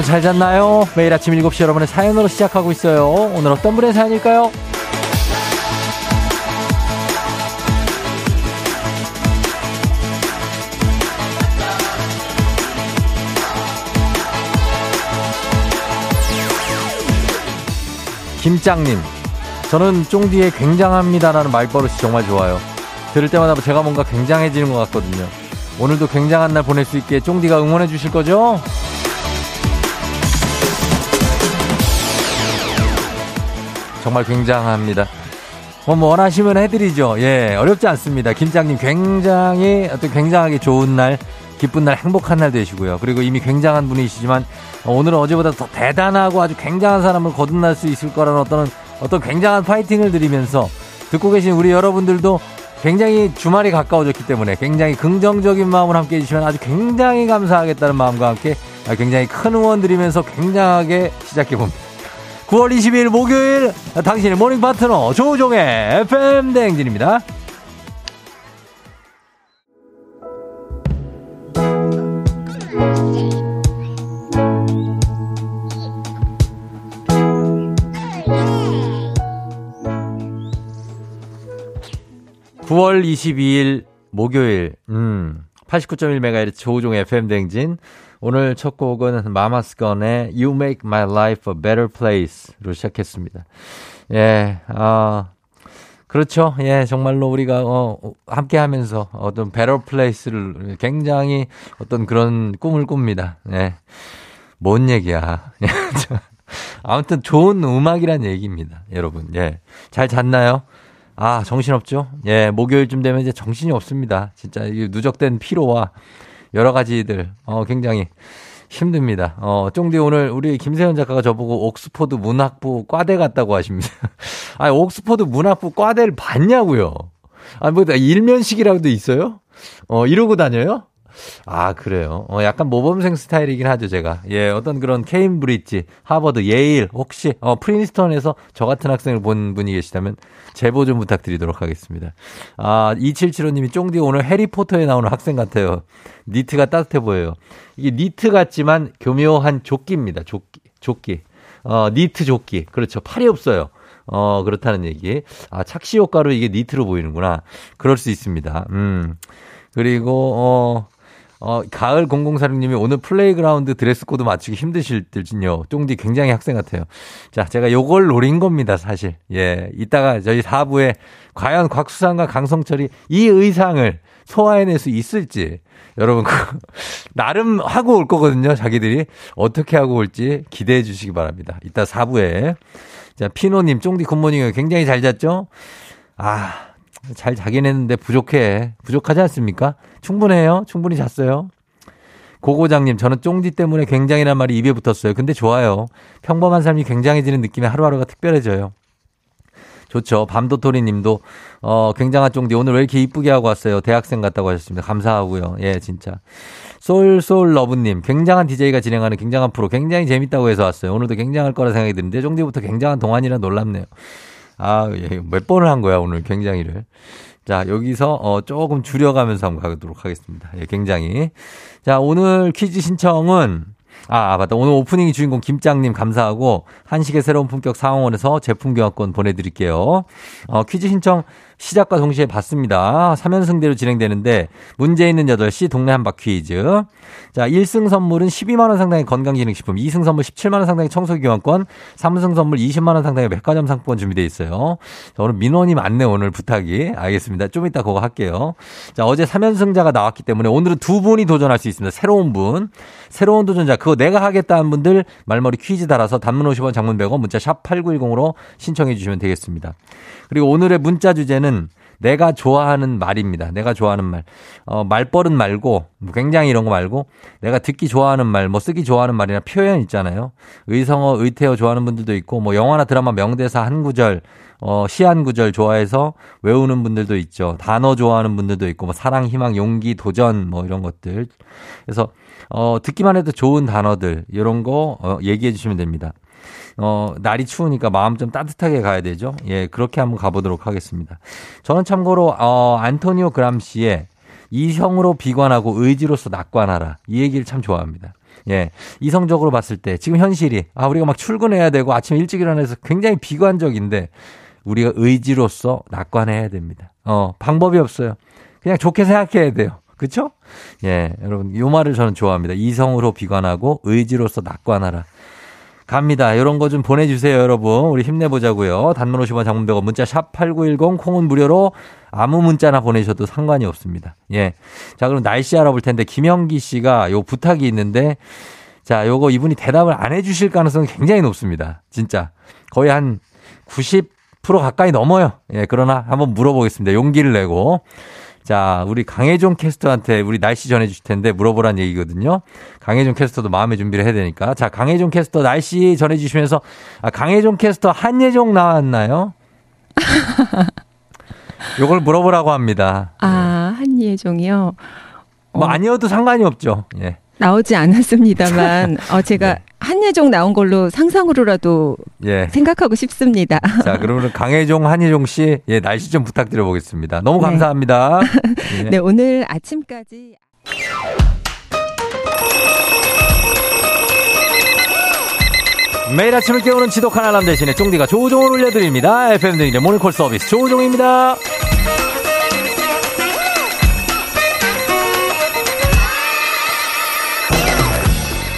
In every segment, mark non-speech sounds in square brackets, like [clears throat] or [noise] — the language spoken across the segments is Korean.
여러분 잘 잤나요? 매일 아침 7시 여러분의 사연으로 시작하고 있어요. 오늘 어떤 분의 사연일까요? 김짱님, 저는 쫑디의 굉장합니다라는 말버릇이 정말 좋아요. 들을 때마다 제가 뭔가 굉장해지는 것 같거든요. 오늘도 굉장한 날 보낼 수 있게 쫑디가 응원해 주실 거죠? 정말 굉장합니다. 뭐, 뭐 원하시면 해드리죠. 예, 어렵지 않습니다. 김장님 굉장히 어떤 굉장하게 좋은 날, 기쁜 날, 행복한 날 되시고요. 그리고 이미 굉장한 분이시지만 오늘은 어제보다 더 대단하고 아주 굉장한 사람을 거듭날 수 있을 거라는 어떤 어떤 굉장한 파이팅을 드리면서 듣고 계신 우리 여러분들도 굉장히 주말이 가까워졌기 때문에 굉장히 긍정적인 마음을 함께 해주시면 아주 굉장히 감사하겠다는 마음과 함께 굉장히 큰 응원 드리면서 굉장하게 시작해봅니다. 9월 22일 목요일 당신의 모닝 파트너 조종의 FM 대행진입니다. 9월 22일 목요일, 음, 89.1MHz 조우종 FM 댕진. 오늘 첫 곡은 마마스건의 You Make My Life a Better Place로 시작했습니다. 예, 아, 그렇죠. 예, 정말로 우리가, 어, 함께 하면서 어떤 Better Place를 굉장히 어떤 그런 꿈을 꿉니다. 예. 뭔 얘기야. [laughs] 아무튼 좋은 음악이란 얘기입니다. 여러분. 예. 잘 잤나요? 아, 정신없죠? 예, 목요일쯤 되면 이제 정신이 없습니다. 진짜 이 누적된 피로와 여러 가지들, 어, 굉장히 힘듭니다. 어, 쫑디 오늘 우리 김세현 작가가 저보고 옥스퍼드 문학부 과대 갔다고 하십니다. [laughs] 아, 옥스퍼드 문학부 과대를 봤냐고요? 아, 뭐, 일면식이라고도 있어요? 어, 이러고 다녀요? 아, 그래요. 어, 약간 모범생 스타일이긴 하죠, 제가. 예, 어떤 그런 케임브리지, 하버드, 예일, 혹시, 어, 프린스턴에서 저 같은 학생을 본 분이 계시다면 제보 좀 부탁드리도록 하겠습니다. 아, 2775님이 쫑디 오늘 해리포터에 나오는 학생 같아요. 니트가 따뜻해 보여요. 이게 니트 같지만 교묘한 조끼입니다. 조끼, 조끼. 어, 니트 조끼. 그렇죠. 팔이 없어요. 어, 그렇다는 얘기. 아, 착시 효과로 이게 니트로 보이는구나. 그럴 수 있습니다. 음. 그리고, 어, 어, 가을 0046님이 오늘 playground 드레스 코드 맞추기 힘드실 듯요. 쫑디 굉장히 학생 같아요. 자, 제가 요걸 노린 겁니다, 사실. 예. 이따가 저희 4부에 과연 곽수산과 강성철이 이 의상을 소화해낼 수 있을지 여러분 그 [laughs] 나름 하고 올 거거든요. 자기들이 어떻게 하고 올지 기대해 주시기 바랍니다. 이따 4부에 자 피노님 쫑디 굿모닝 굉장히 잘 잤죠? 아 잘 자긴 했는데 부족해. 부족하지 않습니까? 충분해요. 충분히 잤어요. 고고장님, 저는 쫑디 때문에 굉장히란 말이 입에 붙었어요. 근데 좋아요. 평범한 삶이 굉장해지는 느낌에 하루하루가 특별해져요. 좋죠. 밤도토리 님도, 어, 굉장한 쫑디 오늘 왜 이렇게 이쁘게 하고 왔어요? 대학생 같다고 하셨습니다. 감사하고요. 예, 진짜. 솔솔 러브님, 굉장한 DJ가 진행하는 굉장한 프로, 굉장히 재밌다고 해서 왔어요. 오늘도 굉장할 거라 생각이 드는데, 쫑디부터 굉장한 동안이라 놀랍네요. 아, 예, 몇 번을 한 거야, 오늘 굉장히를. 자, 여기서 어 조금 줄여가면서 한번 가도록 하겠습니다. 예, 굉장히. 자, 오늘 퀴즈 신청은 아, 아, 맞다. 오늘 오프닝 주인공 김짱님 감사하고 한식의 새로운 품격 상황원에서 제품 교환권 보내드릴게요. 어, 퀴즈 신청 시작과 동시에 받습니다. 3연승대로 진행되는데 문제 있는 8시 동네 한바 퀴즈. 자, 1승 선물은 12만 원 상당의 건강기능식품, 2승 선물 17만 원 상당의 청소기관권, 3승 선물 20만 원 상당의 백화점 상품권 준비되어 있어요. 자, 오늘 민원이 많네 오늘 부탁이. 알겠습니다. 좀 이따 그거 할게요. 자, 어제 3연승자가 나왔기 때문에 오늘은 두 분이 도전할 수 있습니다. 새로운 분. 새로운 도전자. 그거 내가 하겠다는 분들 말머리 퀴즈 달아서 단문 50원 장문 100원 문자 샵 8910으로 신청해 주시면 되겠습니다. 그리고 오늘의 문자 주제는 내가 좋아하는 말입니다. 내가 좋아하는 말. 어, 말버릇 말고, 뭐 굉장히 이런 거 말고, 내가 듣기 좋아하는 말, 뭐 쓰기 좋아하는 말이나 표현 있잖아요. 의성어, 의태어 좋아하는 분들도 있고, 뭐 영화나 드라마 명대사 한 구절, 어, 시 한 구절 좋아해서 외우는 분들도 있죠. 단어 좋아하는 분들도 있고, 뭐 사랑, 희망, 용기, 도전, 뭐 이런 것들. 그래서, 어, 듣기만 해도 좋은 단어들, 이런 거, 어, 얘기해 주시면 됩니다. 어, 날이 추우니까 마음 좀 따뜻하게 가야 되죠. 예, 그렇게 한번 가보도록 하겠습니다. 저는 참고로, 어, 안토니오 그람시의 이성으로 비관하고 의지로서 낙관하라. 이 얘기를 참 좋아합니다. 예. 이성적으로 봤을 때 지금 현실이 아 우리가 막 출근해야 되고 아침 일찍 일어나서 굉장히 비관적인데 우리가 의지로서 낙관해야 됩니다. 어, 방법이 없어요. 그냥 좋게 생각해야 돼요. 그쵸? 예, 여러분, 요 말을 저는 좋아합니다. 이성으로 비관하고 의지로서 낙관하라. 갑니다. 이런 거 좀 보내주세요, 여러분. 우리 힘내보자고요. 단문 50원 장문 100원 문자 샵 8910 콩은 무료로 아무 문자나 보내셔도 상관이 없습니다. 예. 자, 그럼 날씨 알아볼 텐데 김영기 씨가 요 부탁이 있는데 자, 요거 이분이 대답을 안 해주실 가능성이 굉장히 높습니다. 진짜. 거의 한 90% 가까이 넘어요. 예, 그러나 한번 물어보겠습니다. 용기를 내고. 자, 우리 강혜종 캐스터한테 우리 날씨 전해주실 텐데 물어보란 얘기거든요. 강혜종 캐스터도 마음의 준비를 해야 되니까. 자, 강혜종 캐스터 날씨 전해주시면서, 아, 강혜종 캐스터 한예종 나왔나요? [laughs] 요걸 물어보라고 합니다. 아, 한예종이요? 뭐 어, 아니어도 상관이 없죠. 예. 나오지 않았습니다만, 어, 제가 네. 한예종 나온 걸로 상상으로라도 예. 생각하고 싶습니다. 자, 그러면 강혜종, 한예종 씨, 예, 날씨 좀 부탁드려 보겠습니다. 너무 네. 감사합니다. [laughs] 예. 네, 오늘 아침까지 매일 아침을 깨우는 지독한 알람 대신에 쫑디가 조종을 올려드립니다. FM 등인의 모닝콜 서비스 조종입니다.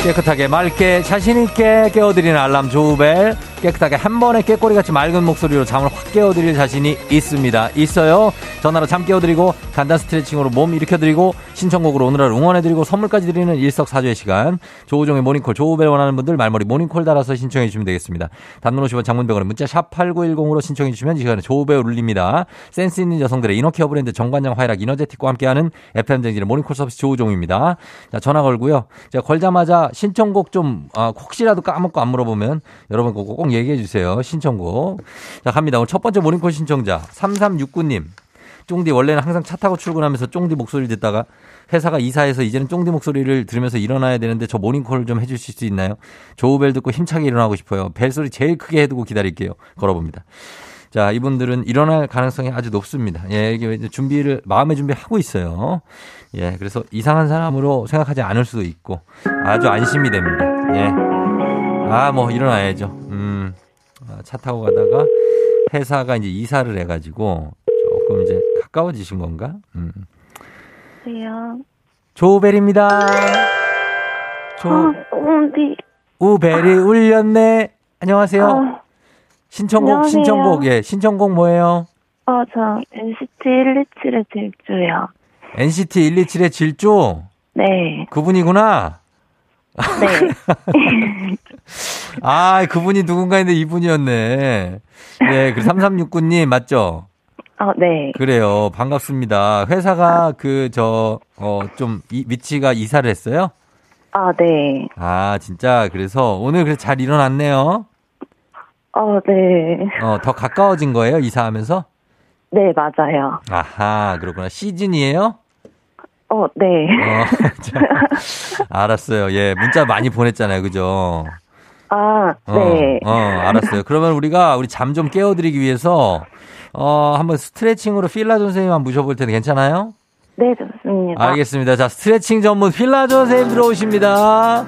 깨끗하게 맑게 자신있게 깨워드리는 알람 조우벨 깨끗하게 한 번에 꾀꼬리같이 맑은 목소리로 잠을 확 깨워드릴 자신이 있습니다. 있어요. 전화로 잠 깨워드리고 간단 스트레칭으로 몸 일으켜드리고 신청곡으로 오늘 하루 응원해드리고 선물까지 드리는 일석사조의 시간. 조우종의 모닝콜 조우벨 원하는 분들 말머리 모닝콜 달아서 신청해 주시면 되겠습니다. 단문 50원 장문 100원에 문자 샵 8910으로 신청해 주시면 이 시간에 조우벨 울립니다. 센스 있는 여성들의 inner care 브랜드 정관장 화이락 이너제틱과 함께하는 FM대행진의 모닝콜 서비스 조우종입니다. 자 전화 걸고요. 제가 걸자마자 신청곡 좀 아, 혹시라도 까먹고 안 물어보면 여러분 꼭, 꼭 얘기해 주세요. 신청곡. 자, 갑니다. 오늘 첫 번째 모닝콜 신청자 3369님. 쫑디 원래는 항상 차 타고 출근하면서 쫑디 목소리를 듣다가 회사가 이사해서 이제는 쫑디 목소리를 들으면서 일어나야 되는데 저 모닝콜 좀 해주실 수 있나요? 조우벨 듣고 힘차게 일어나고 싶어요. 벨 소리 제일 크게 해두고 기다릴게요. 걸어봅니다. 자, 이분들은 일어날 가능성이 아주 높습니다. 예, 이게 준비를, 마음의 준비하고 있어요. 예, 그래서 이상한 사람으로 생각하지 않을 수도 있고 아주 안심이 됩니다. 예. 아, 뭐, 일어나야죠. 차 타고 가다가 회사가 이제 이사를 해가지고 조금 이제 가까워지신 건가? 음. 안녕하세요. 조우벨입니다. 조, 아, 어디? 우벨이 울렸네. 안녕하세요. 아, 신청곡, 안녕하세요. 신청곡, 예, 신청곡 뭐예요? 어, 저 NCT 127의 질주요. NCT 127의 질조? 네, 그분이구나. 네. [laughs] 아, 그분이 누군가인데 이분이었네. 예, 그 3369님 맞죠? 어, 네. 그래요. 반갑습니다. 회사가 그, 저, 어, 좀, 이, 위치가 이사를 했어요? 아, 네. 아, 진짜. 그래서 오늘 그래서 잘 일어났네요. 어, 네. 어, 더 가까워진 거예요? 이사하면서? 네, 맞아요. 아하, 그렇구나. 시즌이에요? 어, 네. 어, [laughs] 자, 알았어요. 예, 문자 많이 보냈잖아요. 그죠? 아, 어, 네. 어, 알았어요. 그러면 우리가 우리 잠 좀 깨워드리기 위해서, 어, 한번 스트레칭으로 필라존 선생님 한번 모셔볼 텐데 괜찮아요? 네, 좋습니다. 알겠습니다. 자, 스트레칭 전문 필라존 선생님 들어오십니다.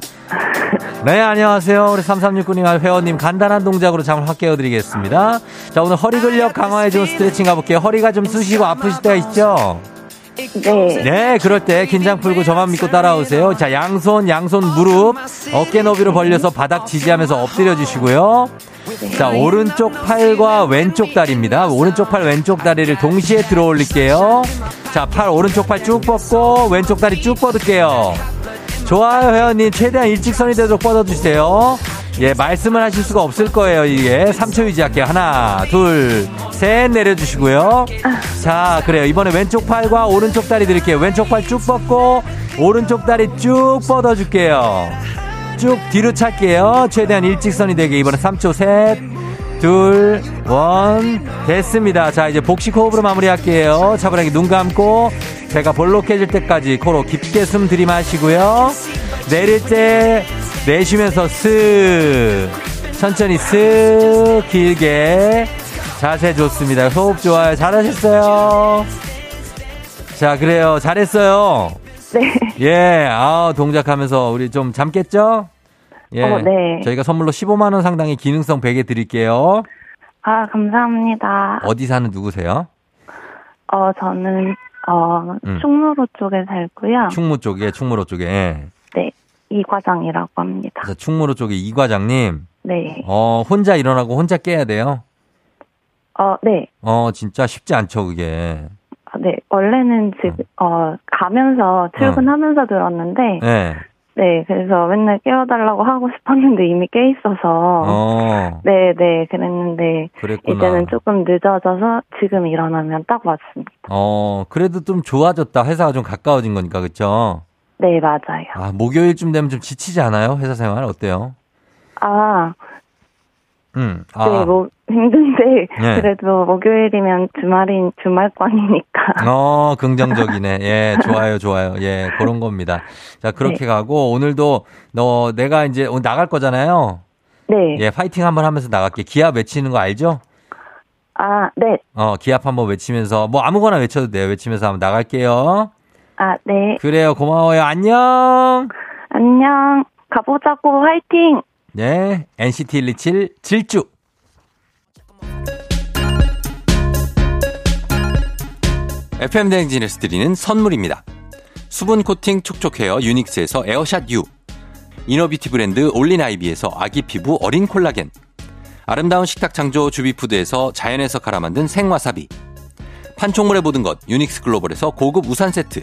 네, 안녕하세요. 우리 3369님 회원님 간단한 동작으로 잠을 확 깨워드리겠습니다. 자, 오늘 허리 근력 강화해주는 스트레칭 가볼게요. 허리가 좀 쑤시고 아프실 때가 있죠? 네. 네, 그럴 때 긴장 풀고 저만 믿고 따라오세요. 자, 양손, 양손 무릎, 어깨 너비로 벌려서 바닥 지지하면서 엎드려 주시고요. 자, 오른쪽 팔과 왼쪽 다리입니다. 오른쪽 팔, 왼쪽 다리를 동시에 들어 올릴게요. 자, 팔, 오른쪽 팔 쭉 뻗고, 왼쪽 다리 쭉 뻗을게요. 좋아요, 회원님. 최대한 일직선이 되도록 뻗어주세요. 예, 말씀을 하실 수가 없을 거예요, 이게. 3초 유지할게요. 하나, 둘, 셋 내려주시고요. 자, 그래요. 이번에 왼쪽 팔과 오른쪽 다리 드릴게요. 왼쪽 팔 쭉 뻗고, 오른쪽 다리 쭉 뻗어줄게요. 쭉 뒤로 찰게요. 최대한 일직선이 되게. 이번에 3초 셋, 둘, 원. 됐습니다. 자, 이제 복식 호흡으로 마무리할게요. 차분하게 눈 감고, 배가 볼록해질 때까지 코로 깊게 숨 들이마시고요. 내릴 때 내쉬면서 쓱. 천천히 쓱 길게. 자세 좋습니다. 호흡 좋아요. 잘하셨어요. 자, 그래요. 잘했어요. 네. 예, 아, 동작하면서 우리 좀 잠겠죠? 예. 어, 네. 저희가 선물로 15만 원 상당의 기능성 베개 드릴게요. 아, 감사합니다. 어디 사는 누구세요? 어, 저는, 어, 음. 충무로 쪽에 살고요. 충무 쪽에, 충무로 쪽에. 예. 네. 이 과장이라고 합니다. 그래서 충무로 쪽에 이 과장님, 네. 어, 혼자 일어나고 혼자 깨야 돼요? 어, 네. 어, 진짜 쉽지 않죠, 그게. 아, 네. 원래는 지금, 어, 가면서, 출근하면서 들었는데, 예. 네. 그래서 맨날 깨워달라고 하고 싶었는데 이미 깨 있어서, 어, 네, 네. 그랬는데, 그랬구나. 이제는 조금 늦어져서 지금 일어나면 딱 맞습니다. 어, 그래도 좀 좋아졌다. 회사가 좀 가까워진 거니까, 그쵸? 네, 맞아요. 아, 목요일쯤 되면 좀 지치지 않아요? 회사 생활 어때요? 아, 음, 아. 네, 뭐, 힘든데, 네. 그래도 목요일이면 주말인, 주말권이니까. 어, 긍정적이네. 예, 좋아요, 좋아요. 예, 그런 겁니다. 자, 그렇게 가고, 오늘도 너, 내가 이제 오늘 나갈 거잖아요. 네. 예, 파이팅 한번 하면서 나갈게. 기합 외치는 거 알죠? 아, 네. 어, 기합 한번 외치면서, 뭐 아무거나 외쳐도 돼요. 외치면서 한번 나갈게요. 아, 네. 그래요, 고마워요. 안녕! 안녕. 가보자고, 화이팅! 네, NCT 127 질주. FM 대행진에서 드리는 선물입니다. 수분 코팅 촉촉 헤어 유닉스에서 에어샷 U. inner beauty 브랜드 올린 아이비에서 아기 피부 어린 콜라겐. 아름다운 식탁 창조 주비푸드에서 자연에서 갈아 만든 생와사비. 판촉물의 모든 것 유닉스 글로벌에서 고급 우산 세트.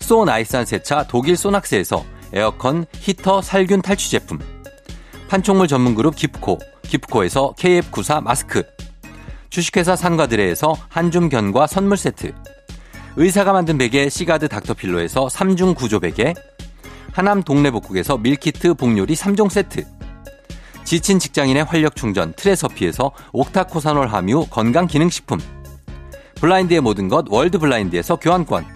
소 나이산 세차 독일 소낙스에서 에어컨 히터 살균 탈취 제품. 판촉물 전문 그룹 기프코. 기프코에서 KF94 마스크. 주식회사 산과들에에서 한줌 견과 선물 세트. 의사가 만든 베개 시가드 닥터필로에서 3중 구조 베개. 하남 동네복국에서 밀키트 복요리 3종 세트. 지친 직장인의 활력 충전 트레서피에서 옥타코사놀 함유 건강기능식품. 블라인드의 모든 것 월드 블라인드에서 교환권.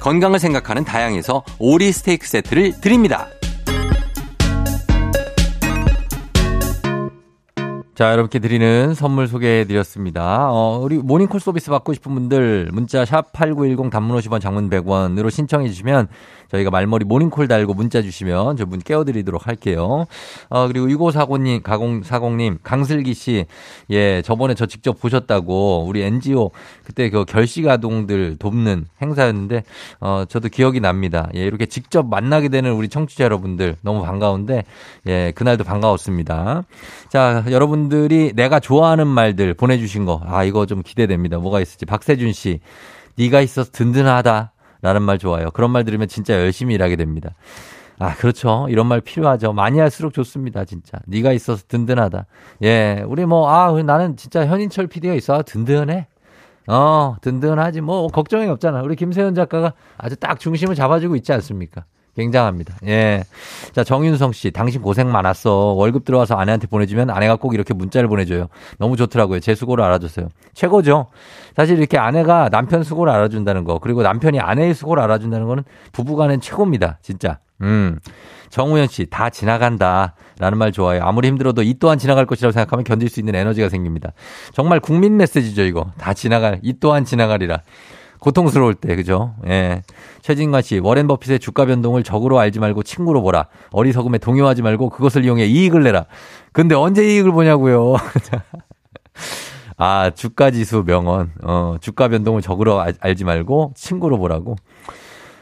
건강을 생각하는 다향에서 오리 스테이크 세트를 드립니다. 자, 여러분께 드리는 선물 소개해 드렸습니다. 어, 우리 모닝콜 서비스 받고 싶은 분들 문자 샵 8910 단문 50원 장문 100원으로 신청해 주시면 저희가 말머리 모닝콜 달고 문자 주시면 저분 깨워 드리도록 할게요. 어, 그리고 6540님, 가공40님, 강슬기 씨. 예, 저번에 저 직접 보셨다고 우리 NGO 그때 그 결식 아동들 돕는 행사였는데 어, 저도 기억이 납니다. 예, 이렇게 직접 만나게 되는 우리 청취자 여러분들 너무 반가운데 예, 그날도 반가웠습니다. 자, 여러분 들이 내가 좋아하는 말들 보내주신 거, 아, 이거 좀 기대됩니다. 뭐가 있을지. 박세준 씨, 네가 있어서 든든하다. 라는 말 좋아요. 그런 말 들으면 진짜 열심히 일하게 됩니다. 아, 그렇죠. 이런 말 필요하죠. 많이 할수록 좋습니다, 진짜. 네가 있어서 든든하다. 예, 우리 뭐, 아, 나는 진짜 현인철 PD가 있어. 든든해. 어, 든든하지. 뭐, 걱정이 없잖아. 우리 김세현 작가가 아주 딱 중심을 잡아주고 있지 않습니까? 굉장합니다. 예. 자, 정윤성 씨, 당신 고생 많았어. 월급 들어와서 아내한테 보내주면 아내가 꼭 이렇게 문자를 보내줘요. 너무 좋더라고요. 제 수고를 알아줬어요. 최고죠? 사실 이렇게 아내가 남편 수고를 알아준다는 거, 그리고 남편이 아내의 수고를 알아준다는 거는 부부간엔 최고입니다. 진짜. 음. 정우현 씨, 다 지나간다. 라는 말 좋아요. 아무리 힘들어도 이 또한 지나갈 것이라고 생각하면 견딜 수 있는 에너지가 생깁니다. 정말 국민 메시지죠, 이거. 다 지나갈, 이 또한 지나가리라. 고통스러울 때, 그죠? 예. 최진관 씨, 워렌 버핏의 주가 변동을 적으로 알지 말고 친구로 보라. 어리석음에 동요하지 말고 그것을 이용해 이익을 내라. 근데 언제 이익을 보냐고요. [laughs] 아, 주가 지수 명언. 어, 주가 변동을 적으로 알, 알지 말고 친구로 보라고.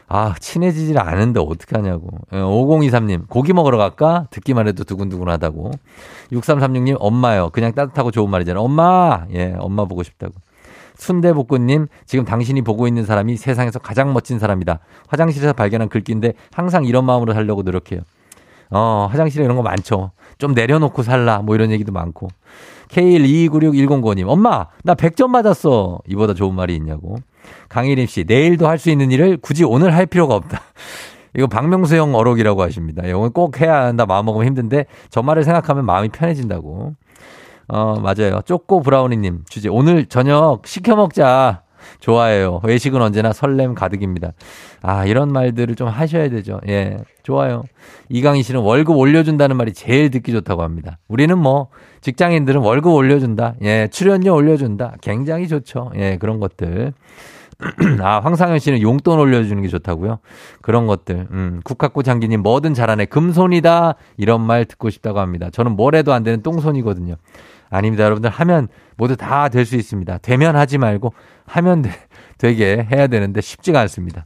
아, 친해지질 않은데 어떡하냐고. 5023님, 예, 고기 먹으러 갈까? 듣기만 해도 두근두근 하다고. 6336님, 엄마요. 그냥 따뜻하고 좋은 말이잖아. 엄마! 예, 엄마 보고 싶다고. 순대복구님, 지금 당신이 보고 있는 사람이 세상에서 가장 멋진 사람이다. 화장실에서 발견한 글귀인데 항상 이런 마음으로 살려고 노력해요. 어, 화장실에 이런 거 많죠. 좀 내려놓고 살라. 뭐 이런 얘기도 많고. K122961095님, 엄마, 나 100점 맞았어. 이보다 좋은 말이 있냐고. 강일임 씨, 내일도 할 수 있는 일을 굳이 오늘 할 필요가 없다. [laughs] 이거 박명수 형 어록이라고 하십니다. 이건 꼭 해야 한다. 마음 먹으면 힘든데 저 말을 생각하면 마음이 편해진다고. 어, 맞아요. 쪼꼬 브라우니님 주제. 오늘 저녁 시켜 먹자. 좋아해요. 외식은 언제나 설렘 가득입니다. 아, 이런 말들을 좀 하셔야 되죠. 예. 좋아요. 이강희 씨는 월급 올려준다는 말이 제일 듣기 좋다고 합니다. 우리는 뭐, 직장인들은 월급 올려준다. 예. 출연료 올려준다. 굉장히 좋죠. 예. 그런 것들. [clears throat] 아, 황상현 씨는 용돈 올려주는 게 좋다고요? 그런 것들. 음, 국학고 장기님 뭐든 잘하네. 금손이다. 이런 말 듣고 싶다고 합니다. 저는 뭘 해도 안 되는 똥손이거든요. 아닙니다. 여러분들 하면 모두 다 될 수 있습니다. 되면 하지 말고 하면 되, 되게 해야 되는데 쉽지가 않습니다.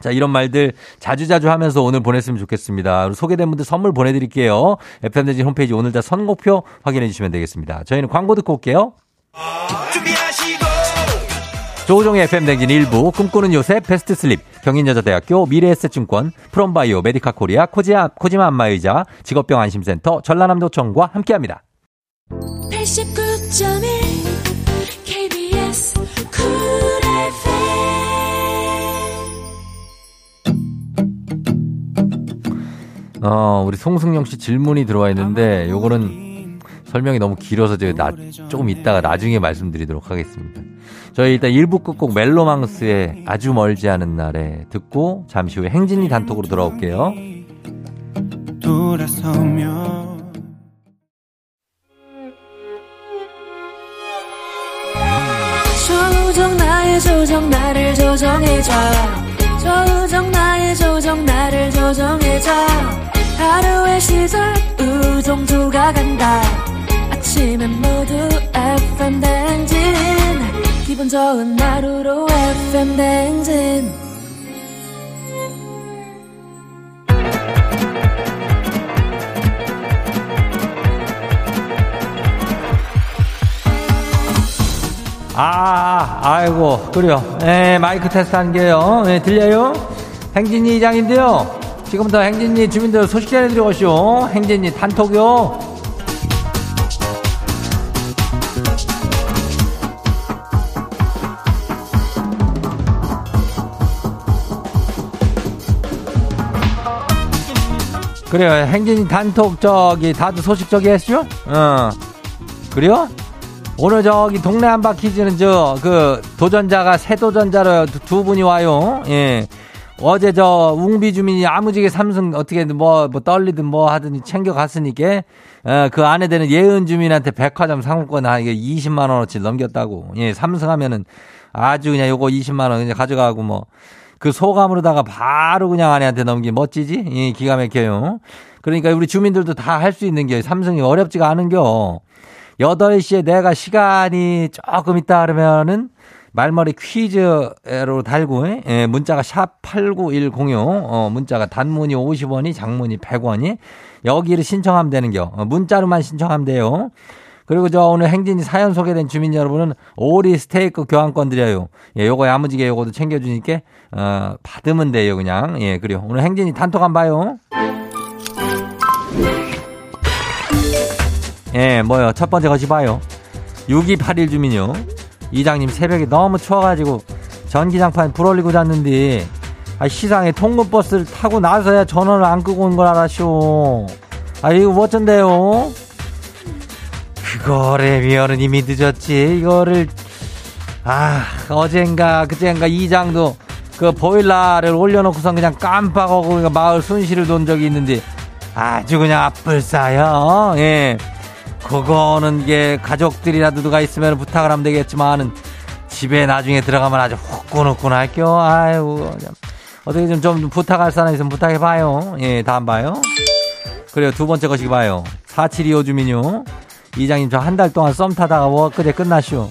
자, 이런 말들 자주자주 하면서 오늘 보냈으면 좋겠습니다. 소개된 분들 선물 보내드릴게요. FM대진 홈페이지 오늘자 선곡표 확인해 주시면 되겠습니다. 저희는 광고 듣고 올게요. 조우종의 FM댕진 일부 꿈꾸는 요새 베스트 슬립 경인여자대학교 미래에셋증권 프롬바이오 메디카 코리아 코지아, 코지마 안마의자 직업병 안심센터 전라남도청과 함께합니다. 89.1 KBS 어, 우리 송승영 씨 질문이 들어와 있는데 요거는 설명이 너무 길어서 제가 나, 조금 이따가 나중에 말씀드리도록 하겠습니다. 저희 일단 1부 끝곡 멜로망스의 아주 멀지 않은 날에 듣고 잠시 후에 행진이 단톡으로 돌아올게요. 조정 나의 조정 나를 조정해줘. 조정 나의 조정 나를 조정해줘. 하루의 시절 우정조가 간다. 아침엔 모두 FM 댕진 기분 좋은 하루로 FM 댕진 아, 아이고, 그래요. 예, 마이크 테스트 한 게요. 예, 들려요? 행진이 이장인데요. 지금부터 행진이 주민들 소식 전해드리고 오시오. 행진이 단톡요. 그래요. 행진이 단톡 저기 다들 소식 저기 했죠? 어. 그래요? 오늘 저기 동네 한바 퀴즈는 저 그 도전자가 새 도전자로 두, 두, 분이 와요. 예. 어제 저 웅비 주민이 아무지게 삼성 어떻게든 뭐, 뭐 떨리든 뭐 하든지 챙겨갔으니까 어, 그 안에 되는 예은 주민한테 백화점 상품권 한 이게 20만 원어치 넘겼다고. 예, 삼성 하면은 아주 그냥 요거 20만 원 그냥 가져가고 뭐 그 소감으로다가 바로 그냥 아내한테 넘기 멋지지? 예, 기가 막혀요. 그러니까 우리 주민들도 다 할 수 있는 게 삼성이 어렵지가 않은겨. 8시에 내가 시간이 조금 있다 그러면은 말머리 퀴즈로 달고 예, 문자가 샵 8910요. 어, 문자가 단문이 50원이 장문이 100원이 여기를 신청하면 되는겨. 어, 문자로만 신청하면 돼요. 그리고 저 오늘 행진이 사연 소개된 주민 여러분은 오리 스테이크 교환권 드려요. 예, 요거 야무지게 요거도 챙겨주니까 어, 받으면 돼요 그냥. 예, 그래요. 오늘 행진이 단톡 한 봐요. 예, 뭐요. 첫 번째 것이 봐요. 6281 주민요. 이장님 새벽에 너무 추워가지고 전기장판 불 올리고 잤는데 아, 시상에 통근버스를 타고 나서야 전원을 안 끄고 온 걸 알았쇼. 아, 이거 어쩐데요? 그거래면은 이미 늦었지. 이거를, 아, 어젠가, 그젠가 이장도 그 보일러를 올려놓고선 그냥 깜빡하고 마을 순실을 돈 적이 있는데 아주 그냥 앞불 싸요. 예. 그거는 이게 가족들이라도 누가 있으면 부탁을 하면 되겠지만은 집에 나중에 들어가면 아주 후끈후끈 할게요. 아유, 어떻게 좀, 좀 부탁할 사람 있으면 부탁해봐요. 예, 다음 봐요. 그래요. 두 번째 것이 봐요. 4725 주민요. 이장님 저 한 달 동안 썸 타다가 엊그제 끝났쇼.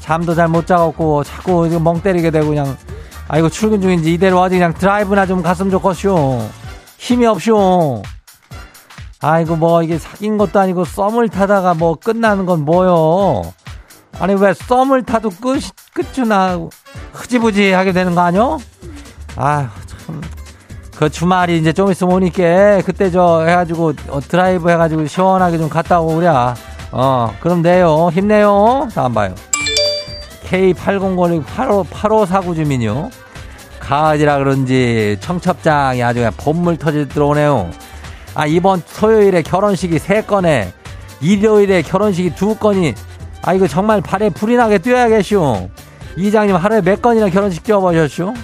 잠도 잘 못 자갖고 자꾸 멍 때리게 되고 그냥 아이고 출근 중인지 이대로 어디 그냥 드라이브나 좀 갔으면 좋겠쇼. 힘이 없쇼. 아이고 뭐 이게 사귄 것도 아니고 썸을 타다가 뭐 끝나는 건 뭐요? 아니 왜 썸을 타도 끝 끝주나 흐지부지 하게 되는 거 아니요? 아휴 참. 그 주말이 이제 좀 있으면 오니까 그때 저 해가지고 어, 드라이브 해가지고 시원하게 좀 갔다 오고 그래. 어 그럼 돼요. 힘내요. 다음 봐요. K8006 85, 8549 주민요. 가을이라 그런지 청첩장이 아주 그냥 봄물 터질 들어오네요. 아, 이번 토요일에 결혼식이 세 건에 일요일에 결혼식이 두 건이 아, 이거 정말 발에 불이 나게 뛰어야겠쇼. 이장님 하루에 몇 건이나 결혼식 뛰어보셨쇼?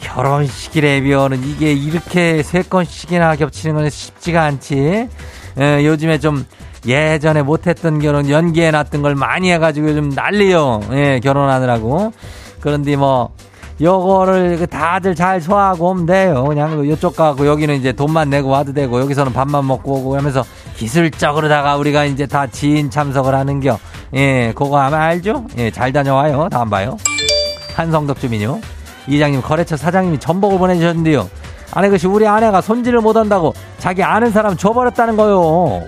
결혼식이래 비어는 이게 이렇게 세 건씩이나 겹치는 건 쉽지가 않지. 에, 요즘에 좀 예전에 못했던 결혼 연기해놨던 걸 많이 해가지고 요즘 난리요. 예, 결혼하느라고. 그런데 뭐 요거를 그 다들 잘 소화하고 오면 돼요. 그냥 이쪽 가고 여기는 이제 돈만 내고 와도 되고 여기서는 밥만 먹고 오고 하면서 기술적으로다가 우리가 이제 다 지인 참석을 하는겨. 예, 그거 아마 알죠? 예, 잘 다녀와요. 다음 봐요. 한성덕 주민요. 이장님 거래처 사장님이 전복을 보내주셨는데요. 아니 그것이 우리 아내가 손질을 못한다고 자기 아는 사람 줘버렸다는 거요.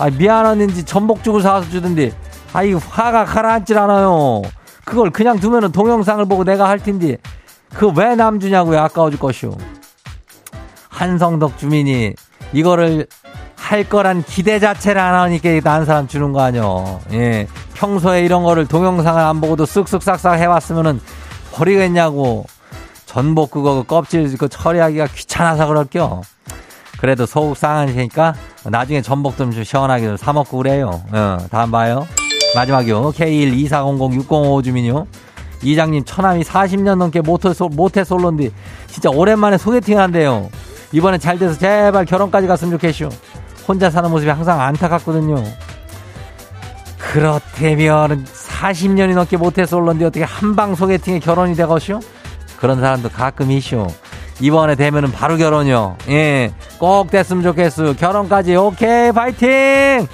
아 미안한지 전복 주고 사서 주던데 아이 화가 가라앉질 않아요. 그걸 그냥 두면은 동영상을 보고 내가 할 텐데 그 왜 남 주냐고요 아까워 줄 것이오. 한성덕 주민이 이거를 할 거란 기대 자체를 안 하니까 다른 사람 주는 거 아니요. 예. 평소에 이런 거를 동영상을 안 보고도 쓱쓱 싹싹 해왔으면은 버리겠냐고. 전복 그거 그 껍질 그 처리하기가 귀찮아서 그럴겨. 그래도 소국 상하니까 나중에 전복 좀 시원하게 좀 사먹고 그래요. 어, 다음 봐요. 마지막이요. K124006055 주민요. 이장님 처남이 40년 넘게 모태, 솔, 모태 솔로인데 진짜 오랜만에 소개팅 한대요. 이번엔 잘 돼서 제발 결혼까지 갔으면 좋겠슈. 혼자 사는 모습이 항상 안타깝거든요. 그렇다면 40년이 넘게 모태 솔로인데 어떻게 한방 소개팅에 결혼이 되겠슈? 그런 사람도 가끔 이슈. 이번에 되면은 바로 결혼이요. 예. 꼭 됐으면 좋겠어. 결혼까지 오케이 파이팅!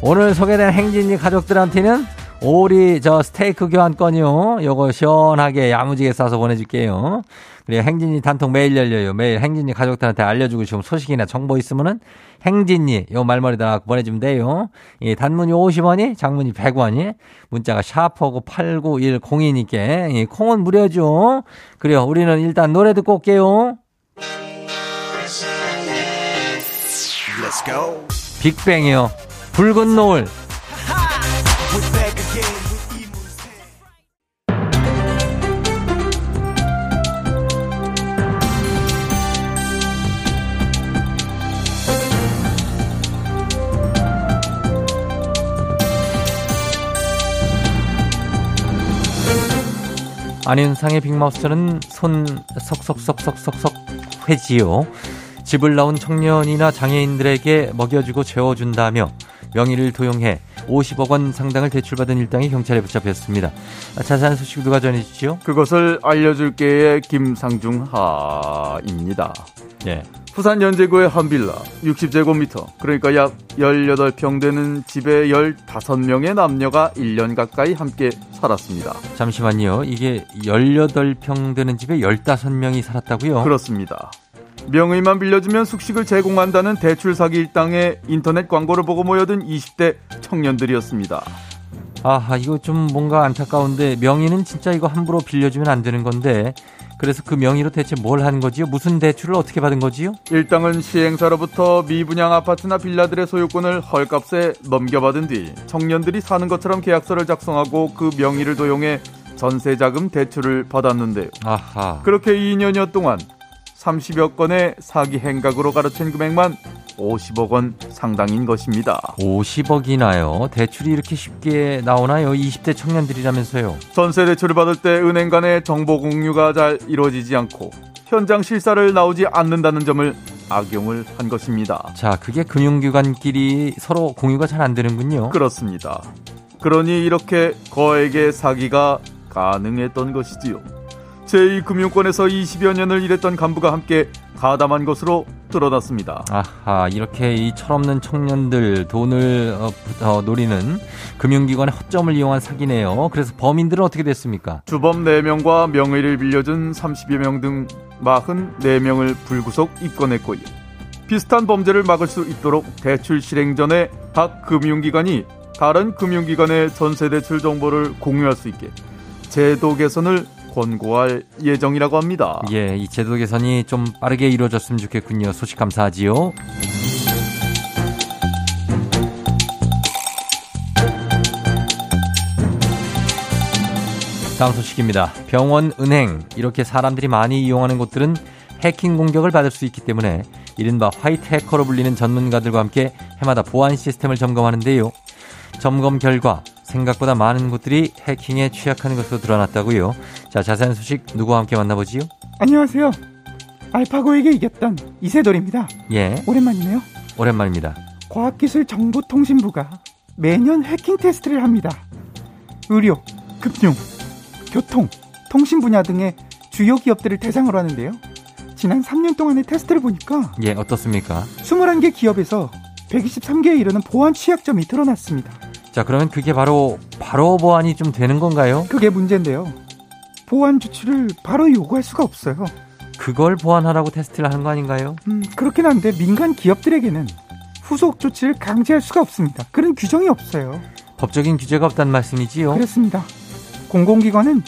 오늘 소개된 행진이 가족들한테는 오리 저 스테이크 교환권이요. 요거 시원하게 야무지게 싸서 보내줄게요. 그리고 행진이 단톡 매일 열려요. 매일 행진이 가족들한테 알려주고 싶은 소식이나 정보 있으면은 행진이 요 말머리다 보내주면 돼요. 이 단문이 50원이, 장문이 100원이, 문자가 샤퍼고 89102니까 이 콩은 무료죠. 그래요. 우리는 일단 노래 듣고 올게요. 빅뱅이요. 붉은 노을. 안윤상의 빅마우스는 손 석석석석석석 회지요. 집을 나온 청년이나 장애인들에게 먹여주고 재워준다며 명의를 도용해 50억 원 상당을 대출받은 일당이 경찰에 붙잡혔습니다. 자세한 소식 누가 전해주시죠? 그것을 알려줄게의 김상중하입니다. 예. 부산 연제구의 한 빌라 60제곱미터 그러니까 약 18평 되는 집에 15명의 남녀가 1년 가까이 함께 살았습니다. 잠시만요. 이게 18평 되는 집에 15명이 살았다고요? 그렇습니다. 명의만 빌려주면 숙식을 제공한다는 대출 사기 일당의 인터넷 광고를 보고 모여든 20대 청년들이었습니다. 아, 이거 좀 뭔가 안타까운데 명의는 진짜 이거 함부로 빌려주면 안 되는 건데 그래서 그 명의로 대체 뭘 하는 거지요? 무슨 대출을 어떻게 받은 거지요? 일당은 시행사로부터 미분양 아파트나 빌라들의 소유권을 헐값에 넘겨받은 뒤 청년들이 사는 것처럼 계약서를 작성하고 그 명의를 도용해 전세자금 대출을 받았는데요. 아하. 그렇게 2년여 동안 30여 건의 사기 행각으로 가르친 금액만 50억 원 상당인 것입니다. 50억이나요? 대출이 이렇게 쉽게 나오나요? 20대 청년들이라면서요. 전세 대출을 받을 때 은행 간의 정보 공유가 잘 이루어지지 않고 현장 실사를 나오지 않는다는 점을 악용을 한 것입니다. 자, 그게 금융기관끼리 서로 공유가 잘 안 되는군요. 그렇습니다. 그러니 이렇게 거액의 사기가 가능했던 것이지요. 제2금융권에서 20여 년을 일했던 간부가 함께 가담한 것으로 드러났습니다. 아하, 이렇게 이 철없는 청년들 돈을 어, 어, 노리는 금융기관의 허점을 이용한 사기네요. 그래서 범인들은 어떻게 됐습니까? 주범 4명과 명의를 빌려준 30여 명 등 44명을 불구속 입건했고요. 비슷한 범죄를 막을 수 있도록 대출 실행 전에 각 금융기관이 다른 금융기관의 전세 대출 정보를 공유할 수 있게 제도 개선을 권고할 예정이라고 합니다. 예, 이 제도 개선이 좀 빠르게 이루어졌으면 좋겠군요. 소식 감사하지요. 다음 소식입니다. 병원, 은행 이렇게 사람들이 많이 이용하는 곳들은 해킹 공격을 받을 수 있기 때문에 이른바 화이트 해커로 불리는 전문가들과 함께 해마다 보안 시스템을 점검하는데요. 점검 결과 생각보다 많은 곳들이 해킹에 취약한 것으로 드러났다고요. 자, 자세한 소식 누구와 함께 만나보지요? 안녕하세요. 알파고에게 이겼던 이세돌입니다. 예, 오랜만이네요. 오랜만입니다. 과학기술정보통신부가 매년 해킹 테스트를 합니다. 의료, 금융, 교통, 통신 분야 등의 주요 기업들을 대상으로 하는데요. 지난 3년 동안의 테스트를 보니까 예, 어떻습니까? 21개 기업에서 123개에 이르는 보안 취약점이 드러났습니다. 자, 그러면 그게 바로 바로 보안이 좀 되는 건가요? 그게 문제인데요. 보안 조치를 바로 요구할 수가 없어요. 그걸 보완하라고 테스트를 하는 거 아닌가요? 음, 그렇긴 한데 민간 기업들에게는 후속 조치를 강제할 수가 없습니다. 그런 규정이 없어요. 법적인 규제가 없다는 말씀이지요? 그렇습니다. 공공기관은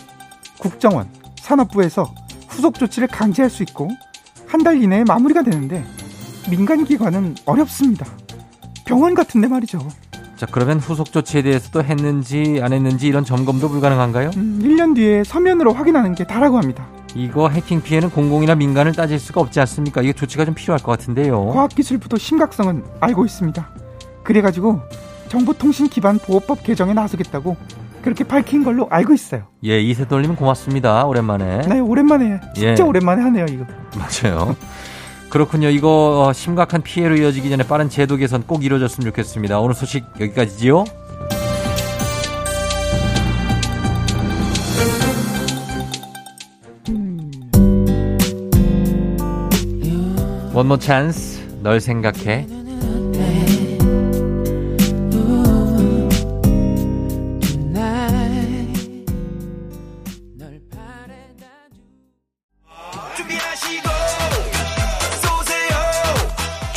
국정원, 산업부에서 후속 조치를 강제할 수 있고 한 달 이내에 마무리가 되는데 민간 기관은 어렵습니다. 병원 같은데 말이죠. 자, 그러면 후속 조치에 대해서도 했는지 안 했는지 이런 점검도 불가능한가요? 음, 1년 뒤에 서면으로 확인하는 게 다라고 합니다. 이거 해킹 피해는 공공이나 민간을 따질 수가 없지 않습니까? 이게 조치가 좀 필요할 것 같은데요. 과학기술부도 심각성은 알고 있습니다. 그래가지고 정보통신 기반 보호법 개정에 나서겠다고 그렇게 밝힌 걸로 알고 있어요. 예, 이세돌님 고맙습니다. 오랜만에. 네, 오랜만에 진짜 예. 오랜만에 하네요 이거. 맞아요. 그렇군요. 이거 어, 심각한 피해로 이어지기 전에 빠른 제도 개선 꼭 이루어졌으면 좋겠습니다. 오늘 소식 여기까지지요. 원모어 찬스 널 생각해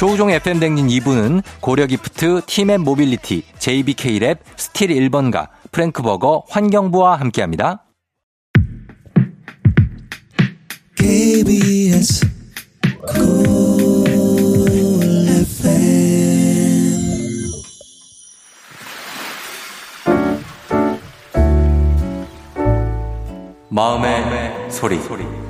조우종 FM 댕진 2부는 고려기프트, 티맵 모빌리티, JBK랩, 스틸 1번가, 프랭크버거, 환경부와 함께합니다. KBS 마음의, 소리.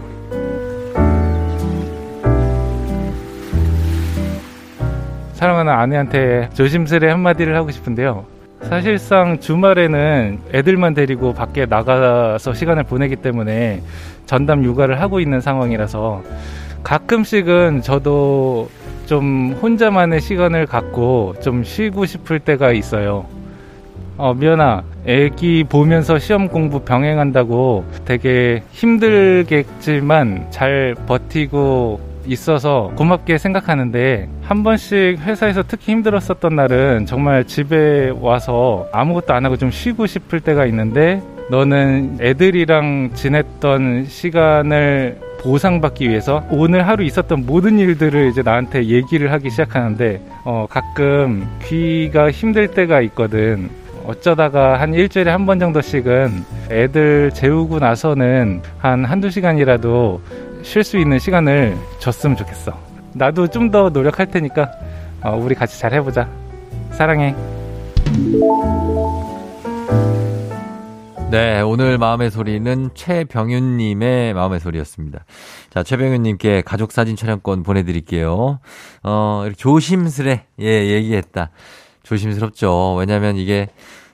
사랑하는 아내한테 조심스레 한마디를 하고 싶은데요. 사실상 주말에는 애들만 데리고 밖에 나가서 시간을 보내기 때문에 전담 육아를 하고 있는 상황이라서 가끔씩은 저도 좀 혼자만의 시간을 갖고 좀 쉬고 싶을 때가 있어요. 어, 미연아, 애기 보면서 시험 공부 병행한다고 되게 힘들겠지만 잘 버티고 있어서 고맙게 생각하는데 한 번씩 회사에서 특히 힘들었었던 날은 정말 집에 와서 아무것도 안 하고 좀 쉬고 싶을 때가 있는데 너는 애들이랑 지냈던 시간을 보상받기 위해서 오늘 하루 있었던 모든 일들을 이제 나한테 얘기를 하기 시작하는데 어, 가끔 귀가 힘들 때가 있거든. 어쩌다가 한 일주일에 한 번 정도씩은 애들 재우고 나서는 한 한두 시간이라도 쉴 수 있는 시간을 줬으면 좋겠어. 나도 좀 더 노력할 테니까 어, 우리 같이 잘 해보자. 사랑해. 네, 오늘 마음의 소리는 최병윤님의 마음의 소리였습니다. 자, 최병윤님께 가족 사진 촬영권 보내드릴게요. 어, 조심스레, 예, 얘기했다. 조심스럽죠. 왜냐면 이게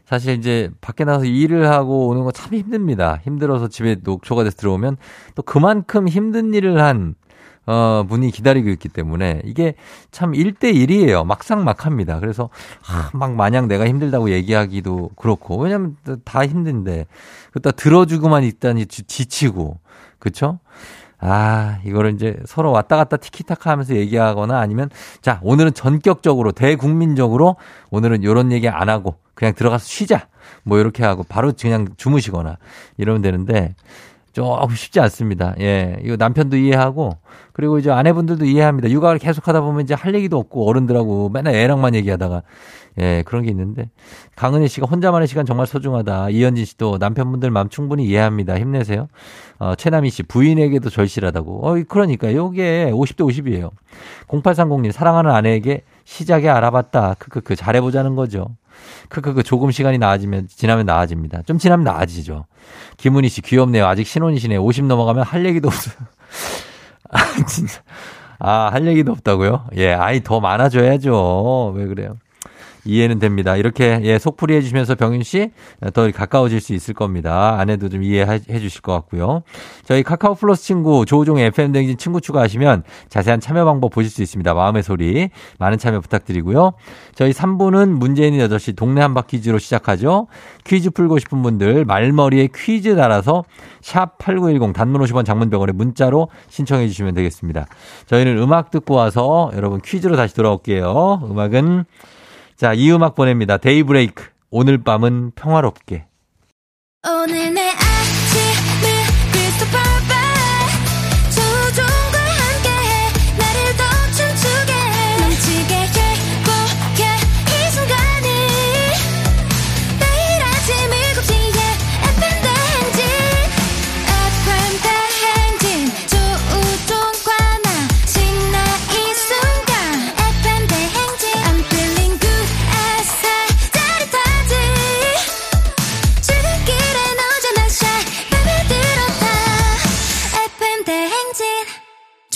사실 이제 밖에 나가서 일을 하고 오는 거 참 힘듭니다. 힘들어서 집에 녹초가 돼서 들어오면 또 그만큼 힘든 일을 한 어, 분이 기다리고 있기 때문에 이게 참 1대1이에요. 막상 막 합니다. 그래서 아, 막 마냥 내가 힘들다고 얘기하기도 그렇고 왜냐면 다 힘든데 그다 들어주고만 있다니 지- 지치고 그쵸? 아, 이거를 이제 서로 왔다 갔다 티키타카 하면서 얘기하거나 아니면 자, 오늘은 전격적으로 대국민적으로 오늘은 요런 얘기 안 하고 그냥 들어가서 쉬자. 뭐 이렇게 하고 바로 그냥 주무시거나 이러면 되는데 조금 쉽지 않습니다. 예. 이거 남편도 이해하고 그리고 이제 아내분들도 이해합니다. 육아를 계속 하다 보면 이제 할 얘기도 없고 어른들하고 맨날 애랑만 얘기하다가 예, 그런 게 있는데 강은혜 씨가 혼자만의 시간 정말 소중하다. 이현진 씨도 남편분들 마음 충분히 이해합니다. 힘내세요. 어, 최남희 씨 부인에게도 절실하다고. 어, 그러니까 요게 50대 50이에요. 0830님 사랑하는 아내에게 시작에 알아봤다. 크크크 잘해 보자는 거죠. 크크크 조금 시간이 나아지면 지나면 나아집니다. 좀 지나면 나아지죠. 김은희 씨 귀엽네요. 아직 신혼이시네. 50 넘어가면 할 얘기도 없어요. [laughs] 아 진짜 아 할 얘기도 없다고요? 예, 아이 더 많아져야죠. 왜 그래요? 이해는 됩니다. 이렇게 예, 속풀이 해주시면서 병윤 씨 더 가까워질 수 있을 겁니다. 아내도 좀 이해해 주실 것 같고요. 저희 카카오 플러스 친구 조우종의 FM 댕진 친구 추가하시면 자세한 참여 방법 보실 수 있습니다. 마음의 소리 많은 참여 부탁드리고요. 저희 3부는 문재인의 8시 동네 한바 퀴즈로 시작하죠. 퀴즈 풀고 싶은 분들 말머리에 퀴즈 달아서 샵 8910 단문 50원 장문병원에 문자로 신청해 주시면 되겠습니다. 저희는 음악 듣고 와서 여러분 퀴즈로 다시 돌아올게요. 음악은 자, 이 음악 보냅니다. 데이브레이크. 오늘 밤은 평화롭게. 오늘 내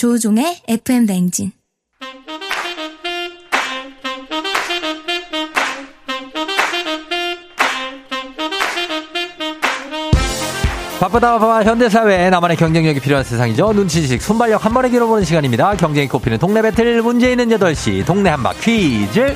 조종의 FM 대행진 바쁘다 바빠 현대사회에 나만의 경쟁력이 필요한 세상이죠. 눈치식 순발력 한 번에 길어보는 시간입니다. 경쟁이 꼽히는 동네 배틀 문제 있는 8시 동네 한바 퀴즈.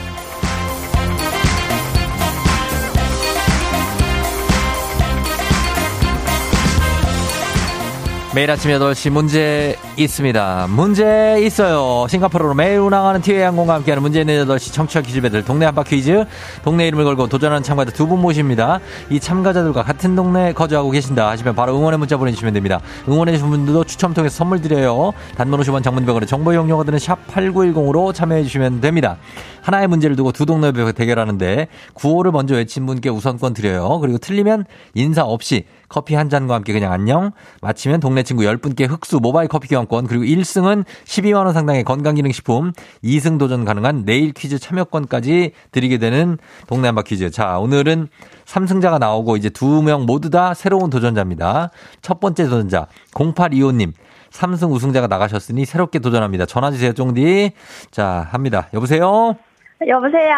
매일 아침 8시 문제 있습니다. 문제 있어요. 싱가포르로 매일 운항하는 티웨이 항공과 함께하는 문제 있는 8시 청취자 퀴즈 배틀 동네 한바 퀴즈. 동네 이름을 걸고 도전하는 참가자 두 분 모십니다. 이 참가자들과 같은 동네에 거주하고 계신다 하시면 바로 응원의 문자 보내주시면 됩니다. 응원해주신 분들도 추첨 통해서 선물 드려요. 단문 50원 장문병원의 정보 이용료가 드는 샵 8910으로 참여해주시면 됩니다. 하나의 문제를 두고 두 동네 대결하는데 구호를 먼저 외친 분께 우선권 드려요. 그리고 틀리면 인사 없이 커피 한 잔과 함께 그냥 안녕. 마치면 동네 친구 10분께 흑수 모바일 커피 교환권 그리고 1승은 12만 원 상당의 건강기능식품 2승 도전 가능한 내일 퀴즈 참여권까지 드리게 되는 동네 한바 퀴즈. 자, 오늘은 3승자가 나오고 이제 두 명 모두 다 새로운 도전자입니다. 첫 번째 도전자 0825님. 3승 우승자가 나가셨으니 새롭게 도전합니다. 전화 주세요, 쫑디. 자, 합니다. 여보세요? 여보세요.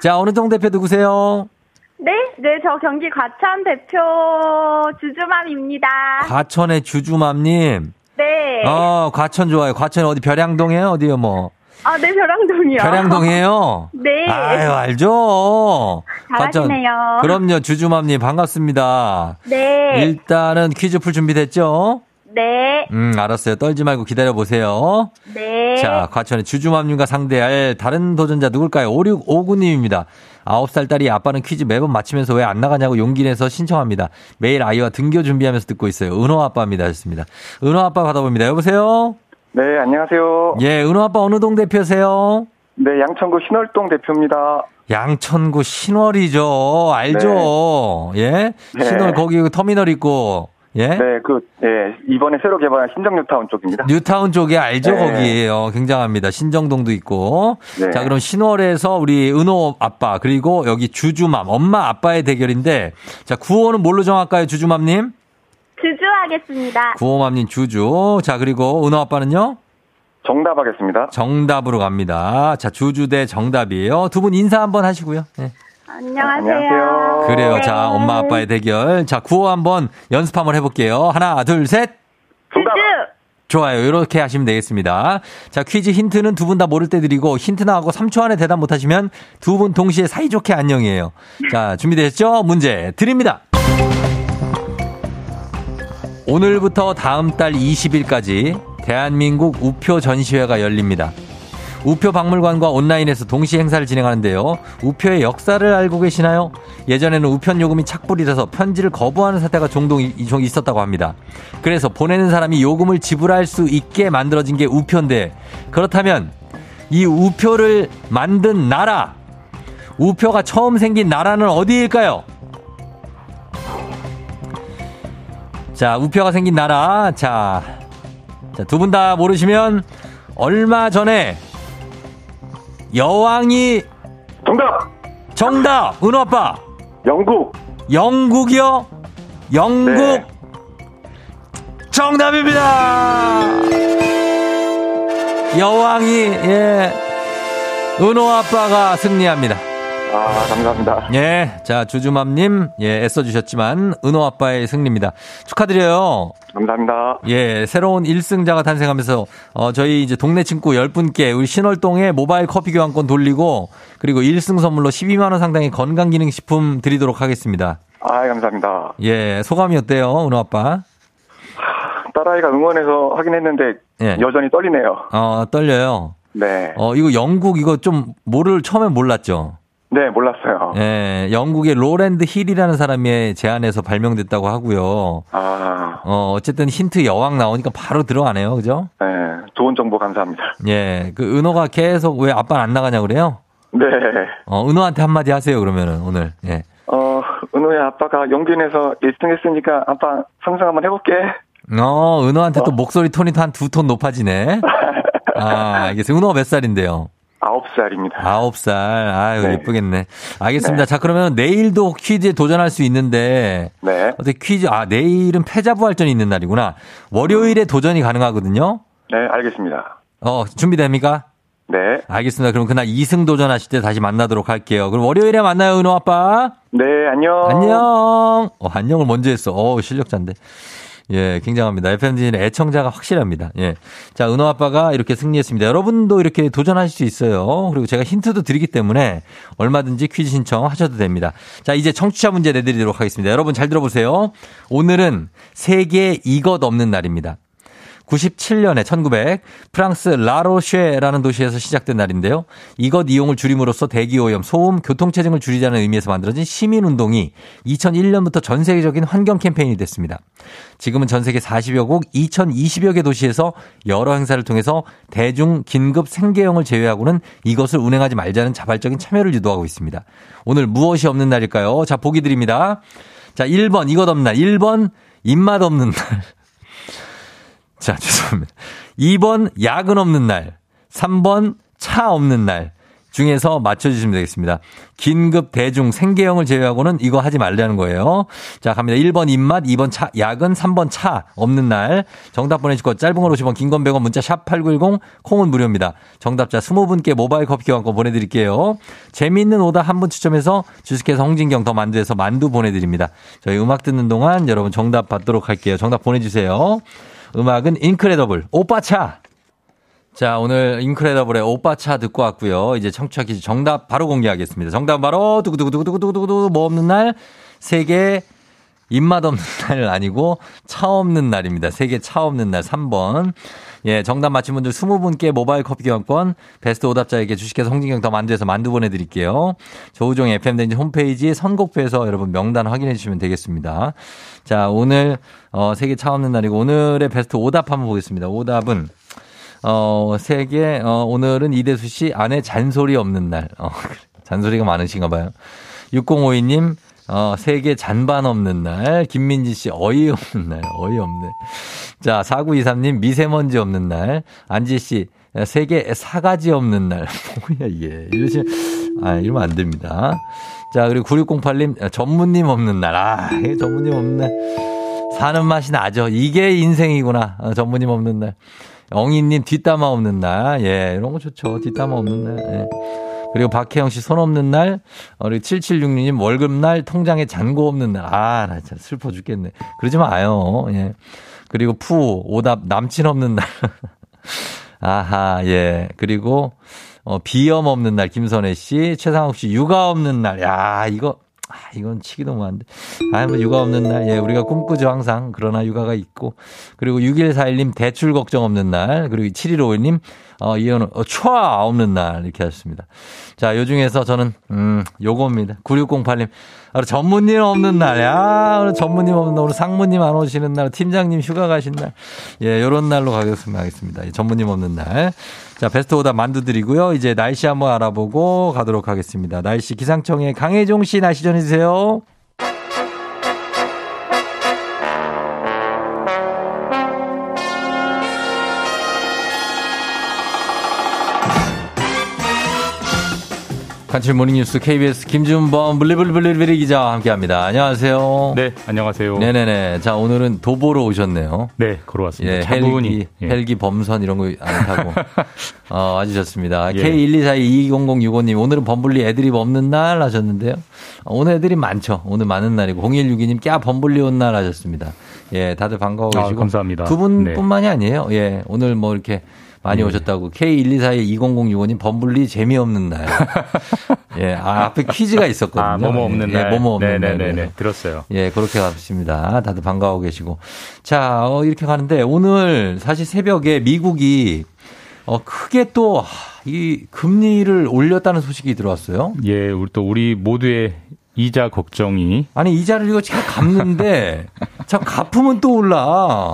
자, 어느 동 대표 누구세요? 네, 네, 저 경기 과천 대표 주주맘입니다. 과천의 주주맘님. 네. 어, 과천 좋아요. 과천 어디 벼량동이에요? 어디요, 뭐? 아, 네, 벼랑동이요. 벼량동이에요? [laughs] 네. 아유, 알죠? 잘하시네요. 그럼요, 주주맘님, 반갑습니다. 네. 일단은 퀴즈 풀 준비됐죠? 네. 음, 알았어요. 떨지 말고 기다려 보세요. 네. 자, 과천의 주주맘님과 상대할 다른 도전자 누굴까요? 5659님입니다. 9살 딸이 아빠는 퀴즈 매번 맞히면서 왜 안 나가냐고 용기 내서 신청합니다. 매일 아이와 등교 준비하면서 듣고 있어요. 은호 아빠입니다. 하셨습니다. 은호 아빠 받아봅니다. 여보세요? 네, 안녕하세요. 예, 은호 아빠 어느 동 대표세요? 네, 양천구 신월동 대표입니다. 양천구 신월이죠. 알죠? 예? 네. 신월 거기 그 터미널 있고, 예? 네, 그, 예, 이번에 새로 개발한 신정 뉴타운 쪽입니다. 뉴타운 쪽에 알죠? 네. 거기에요. 굉장합니다. 신정동도 있고. 네. 자, 그럼 신월에서 우리 은호 아빠, 그리고 여기 주주맘, 엄마 아빠의 대결인데, 자, 구호는 뭘로 정할까요, 주주맘님? 주주 하겠습니다. 구호맘님 주주. 자, 그리고 은호 아빠는요? 정답 하겠습니다. 정답으로 갑니다. 자, 주주 대 정답이에요. 두 분 인사 한번 하시고요. 네. 안녕하세요. 안녕하세요. 그래요. 네. 자, 엄마 아빠의 대결. 자, 구호 한번 연습 한번 해볼게요. 하나, 둘, 셋. 정답! 좋아요. 이렇게 하시면 되겠습니다. 자, 퀴즈 힌트는 두 분 다 모를 때 드리고 힌트 나하고 3초 안에 대답 못 하시면 두 분 동시에 사이좋게 안녕이에요. 자, 준비되셨죠? 문제 드립니다. 오늘부터 다음 달 20일까지 대한민국 우표 전시회가 열립니다. 우표 박물관과 온라인에서 동시 행사를 진행하는데요. 우표의 역사를 알고 계시나요? 예전에는 우편 요금이 착불이라서 편지를 거부하는 사태가 종종 있었다고 합니다. 그래서 보내는 사람이 요금을 지불할 수 있게 만들어진 게 우표인데 그렇다면 이 우표를 만든 나라 우표가 처음 생긴 나라는 어디일까요? 자, 우표가 생긴 나라. 자, 자, 두 분 다 모르시면 얼마 전에 여왕이 정답! 정답! 은호 아빠! 영국! 영국이요? 영국! 네. 정답입니다! 여왕이, 예. 은호 아빠가 승리합니다. 아, 감사합니다. 예. 자, 주주맘님, 예, 애써주셨지만, 은호 아빠의 승리입니다. 축하드려요. 감사합니다. 예, 새로운 1승자가 탄생하면서, 어, 저희 이제 동네 친구 10분께 우리 신월동에 모바일 커피 교환권 돌리고, 그리고 1승 선물로 12만원 상당의 건강기능식품 드리도록 하겠습니다. 아, 감사합니다. 예, 소감이 어때요, 은호 아빠? 딸아이가 응원해서 하긴 했는데 예. 여전히 떨리네요. 어, 떨려요. 네. 어, 이거 영국 이거 좀 모를, 처음에 몰랐죠? 네, 몰랐어요. 예, 영국의 로랜드 힐이라는 사람의 제안에서 발명됐다고 하고요. 아, 어, 어쨌든 힌트 여왕 나오니까 바로 들어가네요. 그죠? 네. 좋은 정보 감사합니다. 예, 그 은호가 계속 왜 아빠는 안 나가냐 그래요? 네. 어, 은호한테 한마디 하세요, 그러면은, 오늘. 예. 어, 은호야, 아빠가 용기내서 1등 했으니까 아빠 상상 한번 해볼게. 어, 은호한테 또 목소리 톤이 한 두 톤 높아지네. [laughs] 아, 알겠어요. 은호가 몇 살인데요? 아홉 살입니다. 아홉 살. 아유, 네. 예쁘겠네. 알겠습니다. 네. 자, 그러면 내일도 퀴즈에 도전할 수 있는데, 네. 어떻게 퀴즈, 아, 내일은 패자부활전이 있는 날이구나. 월요일에 도전이 가능하거든요. 네, 알겠습니다. 어, 준비됩니까? 네. 알겠습니다. 그럼 그날 2승 도전하실 때 다시 만나도록 할게요. 그럼 월요일에 만나요, 은호 아빠. 네, 안녕. 안녕. 어, 안녕을 먼저 했어. 어, 실력자인데. 예, 굉장합니다. FMD는 애청자가 확실합니다. 예. 자, 은호 아빠가 이렇게 승리했습니다. 여러분도 이렇게 도전하실 수 있어요. 그리고 제가 힌트도 드리기 때문에 얼마든지 퀴즈 신청하셔도 됩니다. 자, 이제 청취자 문제 내드리도록 하겠습니다. 여러분 잘 들어보세요. 오늘은 세계 이것 없는 날입니다. 97년에 1900 프랑스 라로쉐라는 도시에서 시작된 날인데요. 이것 이용을 줄임으로써 대기 오염, 소음, 교통체증을 줄이자는 의미에서 만들어진 시민운동이 2001년부터 전 세계적인 환경 캠페인이 됐습니다. 지금은 전 세계 40여 곡 2020여 개 도시에서 여러 행사를 통해서 대중 긴급 생계형을 제외하고는 이것을 운행하지 말자는 자발적인 참여를 유도하고 있습니다. 오늘 무엇이 없는 날일까요? 자, 보기 드립니다. 자, 1번 이것 없는 날, 1번 입맛 없는 날. 자, [laughs] 죄송합니다. 2번 야근 없는 날. 3번 차 없는 날. 중에서 맞춰주시면 되겠습니다. 긴급 대중 생계형을 제외하고는 이거 하지 말라는 거예요. 자, 갑니다. 1번 입맛, 2번 차, 야근, 3번 차 없는 날. 정답 보내실 것 짧은 걸 50원, 긴 건 100원, 문자 샵 8910, 콩은 무료입니다. 정답자 20분께 모바일 커피 교환권 보내드릴게요. 재미있는 오다 한 분 추첨해서 주식회사 홍진경 더 만두에서 만두 보내드립니다. 저희 음악 듣는 동안 여러분 정답 받도록 할게요. 정답 보내주세요. 음악은 인크레더블, 오빠차! 자, 오늘 인크레더블의 오빠차 듣고 왔고요. 이제 청취자 퀴즈 정답 바로 공개하겠습니다. 정답 바로 두구두구두구두구두구 뭐 없는 날 세계 입맛 없는 [laughs] 날 아니고 차 없는 날입니다. 세계 차 없는 날 3번. 예, 정답 맞힌 분들 20분께 모바일 커피 교환권, 베스트 오답자에게 주식회사 홍진경 더 만두에서 만두 보내드릴게요. 조우종의 FMden지 홈페이지 선곡표에서 여러분 명단 확인해 주시면 되겠습니다. 자, 오늘, 어, 세계 차 없는 날이고, 오늘의 베스트 오답 한번 보겠습니다. 오답은, 어, 세계, 어, 오늘은 이대수 씨 안에 잔소리 없는 날. 어, [laughs] 잔소리가 많으신가 봐요. 6052님, 어, 세계 잔반 없는 날. 김민지 씨, 어이없는 날. 어이없네. 자, 4923님, 미세먼지 없는 날. 안지 씨, 세계 사가지 없는 날. [laughs] 뭐야, 이게. 이러시면, 아, 이러면 안 됩니다. 자, 그리고 9608님, 전무님 없는 날. 아, 전무님 없는 날. 사는 맛이 나죠. 이게 인생이구나. 어, 전무님 없는 날. 엉이님 뒷담화 없는 날. 예, 이런 거 좋죠. 뒷담화 없는 날. 예. 그리고 박혜영 씨 손 없는 날. 어, 그리고 7766님 월급날 통장에 잔고 없는 날. 아, 나 진짜 슬퍼 죽겠네. 그러지 마요. 예. 그리고 푸, 오답, 남친 없는 날. [laughs] 아하, 예. 그리고, 어, 비염 없는 날, 김선혜 씨. 최상욱 씨, 육아 없는 날. 야, 이거, 아, 이건 치기 너무 안 돼. 아, 뭐, 육아 없는 날. 예, 우리가 꿈꾸죠, 항상. 그러나 육아가 있고. 그리고 6141님, 대출 걱정 없는 날. 그리고 7151님, 어, 이현우, 어, 촤! 없는 날. 이렇게 하셨습니다. 자, 요 중에서 저는, 음, 요겁니다. 9608님, 아, 전무님 없는 날. 야, 오늘 전무님 없는 날. 오늘 상무님 안 오시는 날. 팀장님 휴가 가신 날. 예, 요런 날로 가겠습니다. 하겠습니다. 예, 전무님 없는 날. 자, 베스트 오다 만두 드리고요. 이제 날씨 한번 알아보고 가도록 하겠습니다. 날씨 기상청의 강혜종 씨 날씨 전해주세요. 간추린 모닝뉴스 KBS 김준범 블리블리블리 기자와 함께합니다. 안녕하세요. 네, 안녕하세요. 네네네. 자 오늘은 도보로 오셨네요. 네, 걸어왔습니다. 예. 헬기, 예. 헬기 범선 이런 거 안 타고 [laughs] 어, 와주셨습니다. 예. K124220065님 오늘은 범블리 애드립 없는 날 하셨는데요. 어, 오늘 애드립 많죠. 오늘 많은 날이고 0162님 꺄 범블리 온 날 하셨습니다. 예, 다들 반가워 아, 계시고 감사합니다. 두 네. 분뿐만이 아니에요. 예, 오늘 뭐 이렇게 많이 네. 오셨다고 K124220065님 범블리 재미없는 날. [laughs] 예, 아, 앞에 퀴즈가 있었거든요. 아, 뭐뭐 없는 예, 날. 뭐뭐 없는 날. 네네네. 그래서 들었어요. 예, 그렇게 갔습니다. 다들 반가워 계시고. 자, 어, 이렇게 가는데 오늘 사실 새벽에 미국이 어, 크게 또, 하, 이 금리를 올렸다는 소식이 들어왔어요. 예, 우리 또 우리 모두의 이자 걱정이 아니, 이자를 이거 지금 갚는데, 자, 갚으면 또 올라.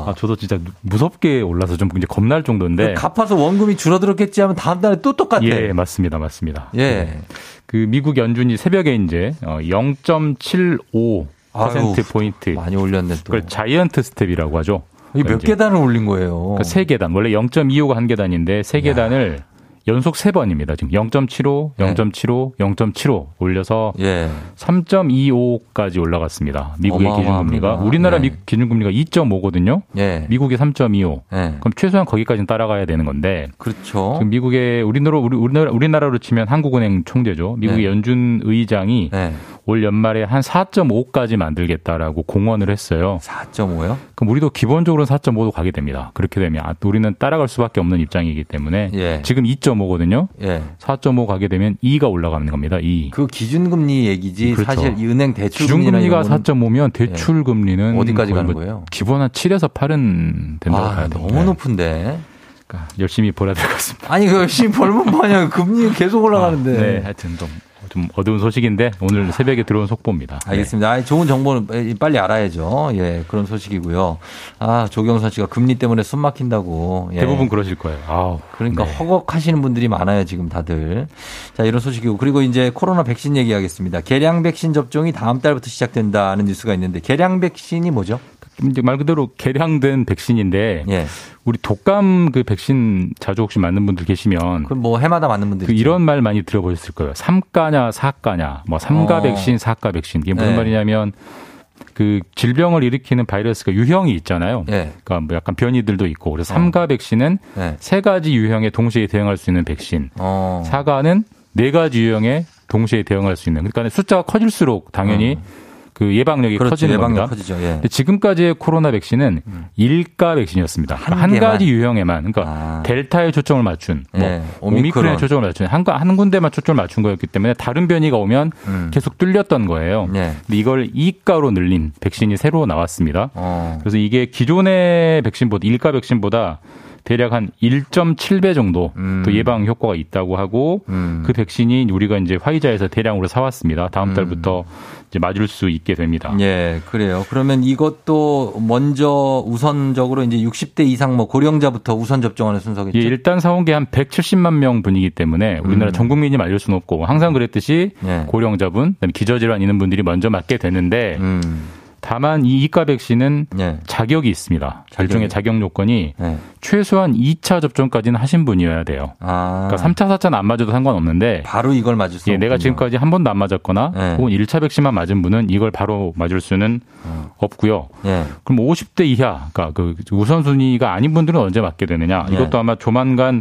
아, 저도 진짜 무섭게 올라서 좀 이제 겁날 정도인데. 갚아서 원금이 줄어들었겠지 하면 다음 달에 또 똑같아. 예, 맞습니다. 맞습니다. 예. 그 미국 연준이 새벽에 이제 어, 0.75 퍼센트 포인트. 많이 올렸네 또. 그걸 자이언트 스텝이라고 하죠. 이게 몇 이제 계단을 올린 거예요? 그세 계단. 원래 0.25가 한 계단인데 세 계단을 연속 세 번입니다. 지금 0.75, 네. 0.75, 0.75 올려서 예. 3.25까지 올라갔습니다. 미국의 어마어마합니다. 기준금리가 우리나라 네. 미 기준금리가 2.5거든요. 예. 미국이 3.25. 예. 그럼 최소한 거기까지는 따라가야 되는 건데 그렇죠. 지금 미국의 우리나라 우리 우리나라 우리나라로 치면 한국은행 총재죠. 미국의 네. 연준 의장이 예. 올 연말에 한 4.5까지 만들겠다라고 공언을 했어요. 4.5요? 그럼 우리도 기본적으로 4.5도 가게 됩니다. 그렇게 되면 아, 우리는 따라갈 수밖에 없는 입장이기 때문에 예. 지금 2.5거든요. 예. 4.5 가게 되면 2가 올라가는 겁니다. 2. 그 기준금리 얘기지 그렇죠. 사실 이 은행 대출금리나 기준금리가 이런 거는 4.5면 대출 금리는 어디까지 거의 가는 뭐 거예요? 기본 한 7에서 8은 된다고 아, 봐야 너무 됩니다. 높은데. 그러니까 열심히 벌어야 될 것 같습니다. 아니 그 열심히 벌면 뭐냐 금리 계속 올라가는데. 아, 네, 하여튼 좀, 좀 어두운 소식인데 오늘 새벽에 들어온 속보입니다. 네. 알겠습니다. 아, 좋은 정보는 빨리 알아야죠. 예, 그런 소식이고요. 아, 조경선 씨가 금리 때문에 숨 막힌다고. 예. 대부분 그러실 거예요. 아우, 그러니까 네. 허걱하시는 분들이 많아요, 지금 다들. 자, 이런 소식이고. 그리고 이제 코로나 백신 얘기하겠습니다. 개량 백신 접종이 다음 달부터 시작된다는 뉴스가 있는데, 개량 백신이 뭐죠? 말 그대로 개량된 백신인데 예. 우리 독감 그 백신 자주 혹시 맞는 분들 계시면 그럼 뭐 해마다 맞는 분들이 그 이런 말 많이 들어보셨을 거예요. 삼가냐 사가냐 뭐 삼가 어. 백신 사가 백신 이게 무슨 네. 말이냐면 그 질병을 일으키는 바이러스가 유형이 있잖아요. 예. 그러니까 뭐 약간 변이들도 있고 그래서 어. 삼가 백신은 예. 세 가지 유형에 동시에 대응할 수 있는 백신. 어. 사가는 네 가지 유형에 동시에 대응할 수 있는. 그러니까 숫자가 커질수록 당연히 그 예방력이 어. 그렇죠. 커지는 예방력 겁니다. 커지죠. 예. 지금까지의 코로나 백신은 일가 백신이었습니다. 한 한. 가지 유형에만, 그러니까 아. 델타에 초점을 맞춘, 뭐 예. 오미크론에 오미크론. 초점을 맞춘 한, 한 군데만 초점을 맞춘 거였기 때문에 다른 변이가 오면 음. 계속 뚫렸던 거예요. 예. 근데 이걸 이가로 늘린 백신이 새로 나왔습니다. 어. 그래서 이게 기존의 백신보다 일가 백신보다 대략 한 1.7배 정도 음. 또 예방 효과가 있다고 하고 음. 그 백신이 우리가 이제 화이자에서 대량으로 사왔습니다. 다음 달부터 이제 맞을 수 있게 됩니다. 예, 그래요. 그러면 이것도 먼저 우선적으로 이제 60대 이상 뭐 고령자부터 우선 접종하는 순서겠죠? 예, 일단 사온 게 한 170만 명 분이기 때문에 우리나라 음. 전 국민이 맞을 수는 없고 항상 그랬듯이 예. 고령자분, 기저질환 있는 분들이 먼저 맞게 되는데 음. 다만 이 이가 백신은 예. 자격이 있습니다. 자격이. 일종의 자격 요건이 예. 최소한 2차 접종까지는 하신 분이어야 돼요. 아. 그러니까 3차, 4차는 안 맞아도 상관없는데 바로 이걸 맞을 수 예, 내가 없군요. 지금까지 한 번도 안 맞았거나 네. 혹은 1차 백신만 맞은 분은 이걸 바로 맞을 수는 어. 없고요. 예. 그럼 50대 이하, 그러니까 그 우선순위가 아닌 분들은 언제 맞게 되느냐? 네. 이것도 아마 조만간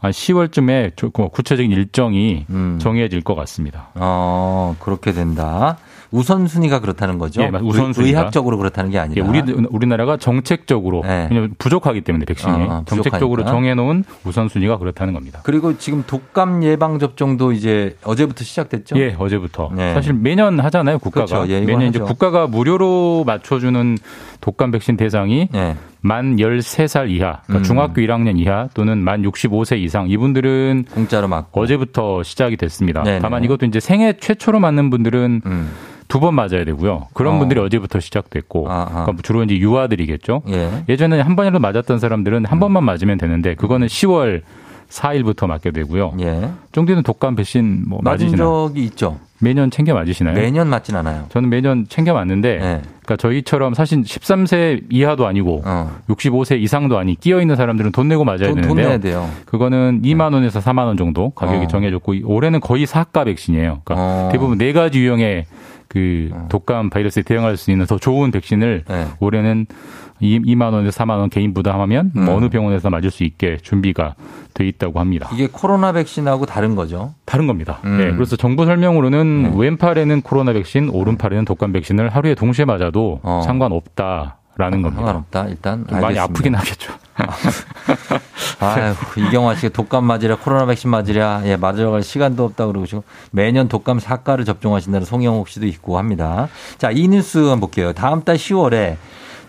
한 10월쯤에 구체적인 일정이 음. 정해질 것 같습니다. 어, 그렇게 된다. 우선순위가 그렇다는 거죠. 예, 맞- 우선순위가. 의학적으로 그렇다는 게 예, 아니라. 우리 우리나라가 정책적으로 네. 왜냐면 부족하기 때문에 백신이 어, 어, 정책적으로. 정해놓은 우선순위가 그렇다는 겁니다. 그리고 지금 독감 예방 접종도 이제 어제부터 시작됐죠. 예, 어제부터. 네. 사실 매년 하잖아요, 국가가. 그렇죠. 예, 매년 이제 하죠. 국가가 무료로 맞춰주는 독감 백신 대상이 예. 만 13살 이하, 그러니까 음. 중학교 1학년 이하 또는 만 65세 이상 이분들은 공짜로 맞고. 어제부터 시작이 됐습니다. 네네. 다만 이것도 이제 생애 최초로 맞는 분들은 음. 두번 맞아야 되고요. 그런 어. 분들이 어제부터 시작됐고. 그러니까 주로 이제 유아들이겠죠. 예. 예전에 한 번이라도 맞았던 사람들은 한 번만 맞으면 되는데 그거는 10월 4일부터 맞게 되고요. 예. 쫑디는 독감 백신 뭐 맞은? 적이 있죠. 매년 챙겨 맞으시나요? 매년 맞진 않아요. 저는 매년 챙겨 맞는데, 예. 그러니까 저희처럼 사실 13세 이하도 아니고 어. 65세 이상도 아니 끼어 있는 사람들은 돈 내고 맞아야 돈, 돈 되는데요. 내야 돼요. 그거는 2만 원에서 4만 원 정도 가격이 어. 정해졌고 올해는 거의 사가 백신이에요. 그러니까 어. 대부분 네 가지 유형의 그 어. 독감 바이러스에 대응할 수 있는 더 좋은 백신을 네. 올해는 2, 만 원에서 4만 원 개인 부담하면 뭐 음. 어느 병원에서 맞을 수 있게 준비가 돼 있다고 합니다. 이게 코로나 백신하고 다른 거죠. 다른 겁니다. 음. 네, 그래서 정부 설명으로는 네. 왼팔에는 코로나 백신, 오른팔에는 독감 백신을 하루에 동시에 맞아도 어. 상관없다 라는 겁니다. 상관없다. 일단 좀 많이. 아프긴 하겠죠. [laughs] 아유, 이경화 씨가 독감 맞으랴, 코로나 백신 맞으랴, 예, 맞으러 갈 시간도 없다 그러시고, 매년 독감 사가를 접종하신다는 송영옥 씨도 있고 합니다. 자, 이 뉴스 한번 볼게요. 다음 달 10월에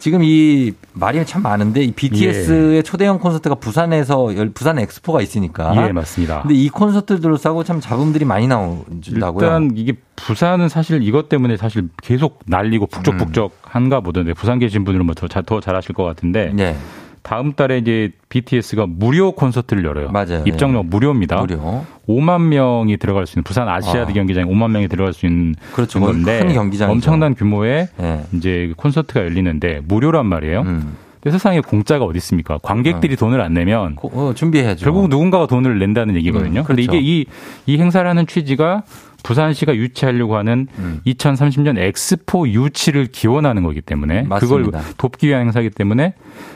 지금 이 말이 참 많은데, 이 BTS의 초대형 콘서트가 부산에서, 열- 부산 엑스포가 있으니까. 예, 맞습니다. 근데 이 콘서트를 둘러싸고 참 잡음들이 많이 나온다고요. 일단 이게 부산은 사실 이것 때문에 사실 계속 날리고 북적북적한가 보던데 부산 계신 분들은 뭐더 잘 아실 것 같은데 네, 다음 달에 이제 BTS가 무료 콘서트를 열어요. 맞아요. 입장료 무료입니다. 무료. 5만 명이 들어갈 수 있는 부산 아시아드 아. 경기장에 5만 명이 들어갈 수 있는 그렇죠. 건데. 엄청난 규모의 네. 이제 콘서트가 열리는데 무료란 말이에요. 음. 근데 세상에 공짜가 어디 있습니까? 관객들이 돈을 안 내면 고- 어, 준비해야죠. 결국 누군가가 돈을 낸다는 얘기거든요. 음, 그런데 그렇죠. 이게 이, 이 행사를 하는 취지가 부산시가 유치하려고 하는 음. 2030년 엑스포 유치를 기원하는 거기 때문에 맞습니다. 그걸 돕기 위한 행사이기 때문에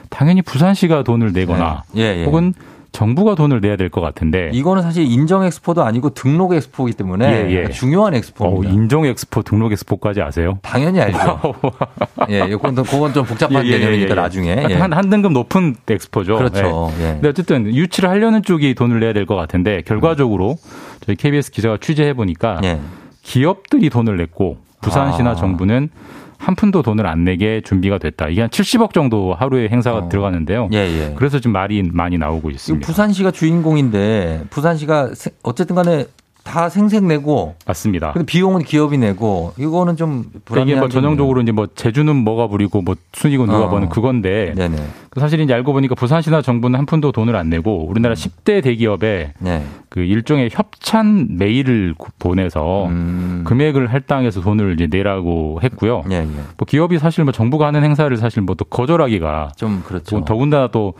당연히 부산시가 돈을 내거나 네. 예, 예. 혹은 정부가 돈을 내야 될 것 같은데 이거는 사실 인정 엑스포도 아니고 등록 엑스포이기 때문에 예, 예. 중요한 어, 엑스포입니다. 인정 엑스포 등록 엑스포까지 아세요? 당연히 알죠. [laughs] 예, 또- 그건 좀 복잡한 예, 예, 개념이니까 예, 예. 나중에. 예. 한, 한 등급 높은 엑스포죠. 그렇죠. 근데 어쨌든 유치를 하려는 쪽이 돈을 내야 될 것 같은데 결과적으로 저희 KBS 기자가 취재해 보니까 예. 기업들이 돈을 냈고 부산시나 아. 정부는 한 푼도 돈을 안 내게 준비가 됐다. 이게 한 70억 정도 하루에 행사가 어. 들어가는데요. 예, 예. 그래서 지금 말이 많이 나오고 있습니다. 부산시가 주인공인데 부산시가 세- 어쨌든 간에 다 생색 내고 맞습니다. 근데 비용은 기업이 내고 이거는 좀 그러니까 불안해. 이게 뭐 전형적으로 이제 뭐 제주는 뭐가 부리고 뭐 순이고 누가 어. 버는 그건데 네네. 사실 이제 알고 보니까 부산시나 정부는 한 푼도 돈을 안 내고 우리나라 10대 대기업에 네. 그 일종의 협찬 메일을 구- 보내서 음. 금액을 할당해서 돈을 이제 내라고 했고요. 예, 예. 뭐 기업이 사실 뭐 정부가 하는 행사를 사실 뭐 또 거절하기가 좀 그렇죠. 또 더군다나 또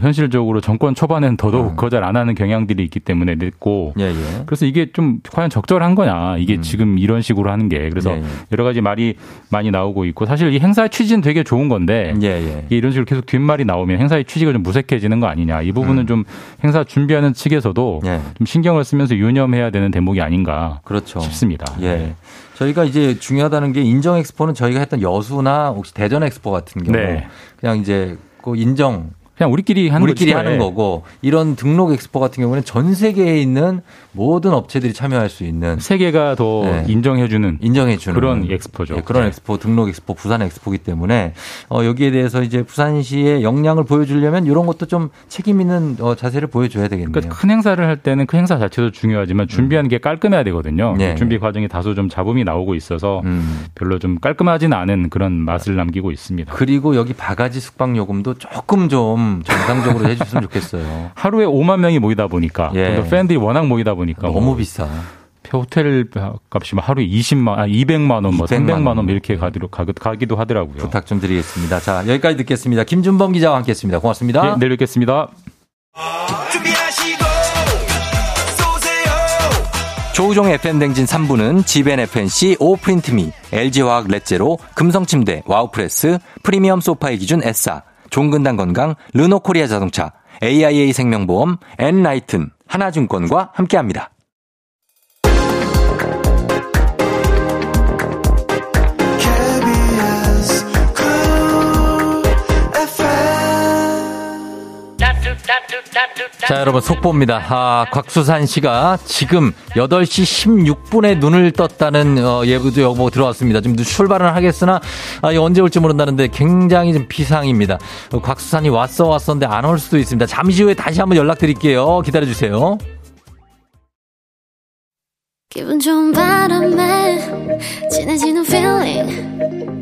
현실적으로 정권 초반에는 더더욱 음. 거절 안 하는 경향들이 있기 때문에 냈고 예, 예. 그래서 이게 좀 과연 적절한 거냐 이게 음. 지금 이런 식으로 하는 게 그래서 예, 예. 여러 가지 말이 많이 나오고 있고 사실 이 행사 취지는 되게 좋은 건데 예, 예. 이런 식으로 계속 뒷말이 나오면 행사의 취지가 좀 무색해지는 거 아니냐 이 부분은 음. 좀 행사 준비하는 측에서도 예. 좀 신경을 쓰면서 유념해야 되는 대목이 아닌가 그렇죠. 싶습니다. 예. 네. 저희가 이제 중요하다는 게 인정 엑스포는 저희가 했던 여수나 혹시 대전 엑스포 같은 경우 네. 그냥 이제 그 인정 그냥 우리끼리 하는 우리끼리 거죠. 하는 예. 거고 이런 등록 엑스포 같은 경우는 전 세계에 있는 모든 업체들이 참여할 수 있는 세계가 더 네. 인정해주는 인정해 주는 그런 엑스포죠. 예, 그런 네. 엑스포 등록 엑스포 부산 엑스포기 때문에 어, 여기에 대해서 이제 부산시의 역량을 보여주려면 이런 것도 좀 책임 있는 어, 자세를 보여줘야 되겠네요. 그러니까 큰 행사를 할 때는 그 행사 자체도 중요하지만 준비하는 게 깔끔해야 되거든요. 네. 준비 과정이 다소 좀 잡음이 나오고 있어서 음. 별로 좀 깔끔하지는 않은 그런 맛을 남기고 있습니다. 그리고 여기 바가지 숙박 요금도 조금 좀 정상적으로 해줬으면 [laughs] 좋겠어요. 하루에 5만 명이 모이다 보니까 예. 또 팬들이 워낙 모이다 보니까 너무 뭐 비싸. 호텔 값이 뭐 하루에 20만, 아 200만 원, 뭐 200만 300만 원 원. 이렇게 가기도, 가기도 하더라고요. 부탁 좀 드리겠습니다. 자, 여기까지 듣겠습니다. 김준범 기자와 함께 했습니다. 고맙습니다. 예, 내일 뵙겠습니다. 조우종의 FM댕진 3부는 지벤 FNC, 오프린트미, LG화학 렛제로, 금성침대, 와우프레스, 프리미엄 소파의 기준 에싸, 종근당 건강, 르노코리아 자동차, AIA 생명보험, 엔라이튼, 하나증권과 함께합니다. 자, 여러분, 속보입니다. 아, 곽수산 씨가 지금 8시 16분에 눈을 떴다는, 어, 예보도 여보 들어왔습니다. 지금 출발은 하겠으나, 아, 이 언제 올지 모른다는데 굉장히 좀 비상입니다. 어, 곽수산이 왔어, 왔었는데 안 올 수도 있습니다. 잠시 후에 다시 한번 연락드릴게요. 기다려주세요. 기분 좋은 바람에 진해지는 feeling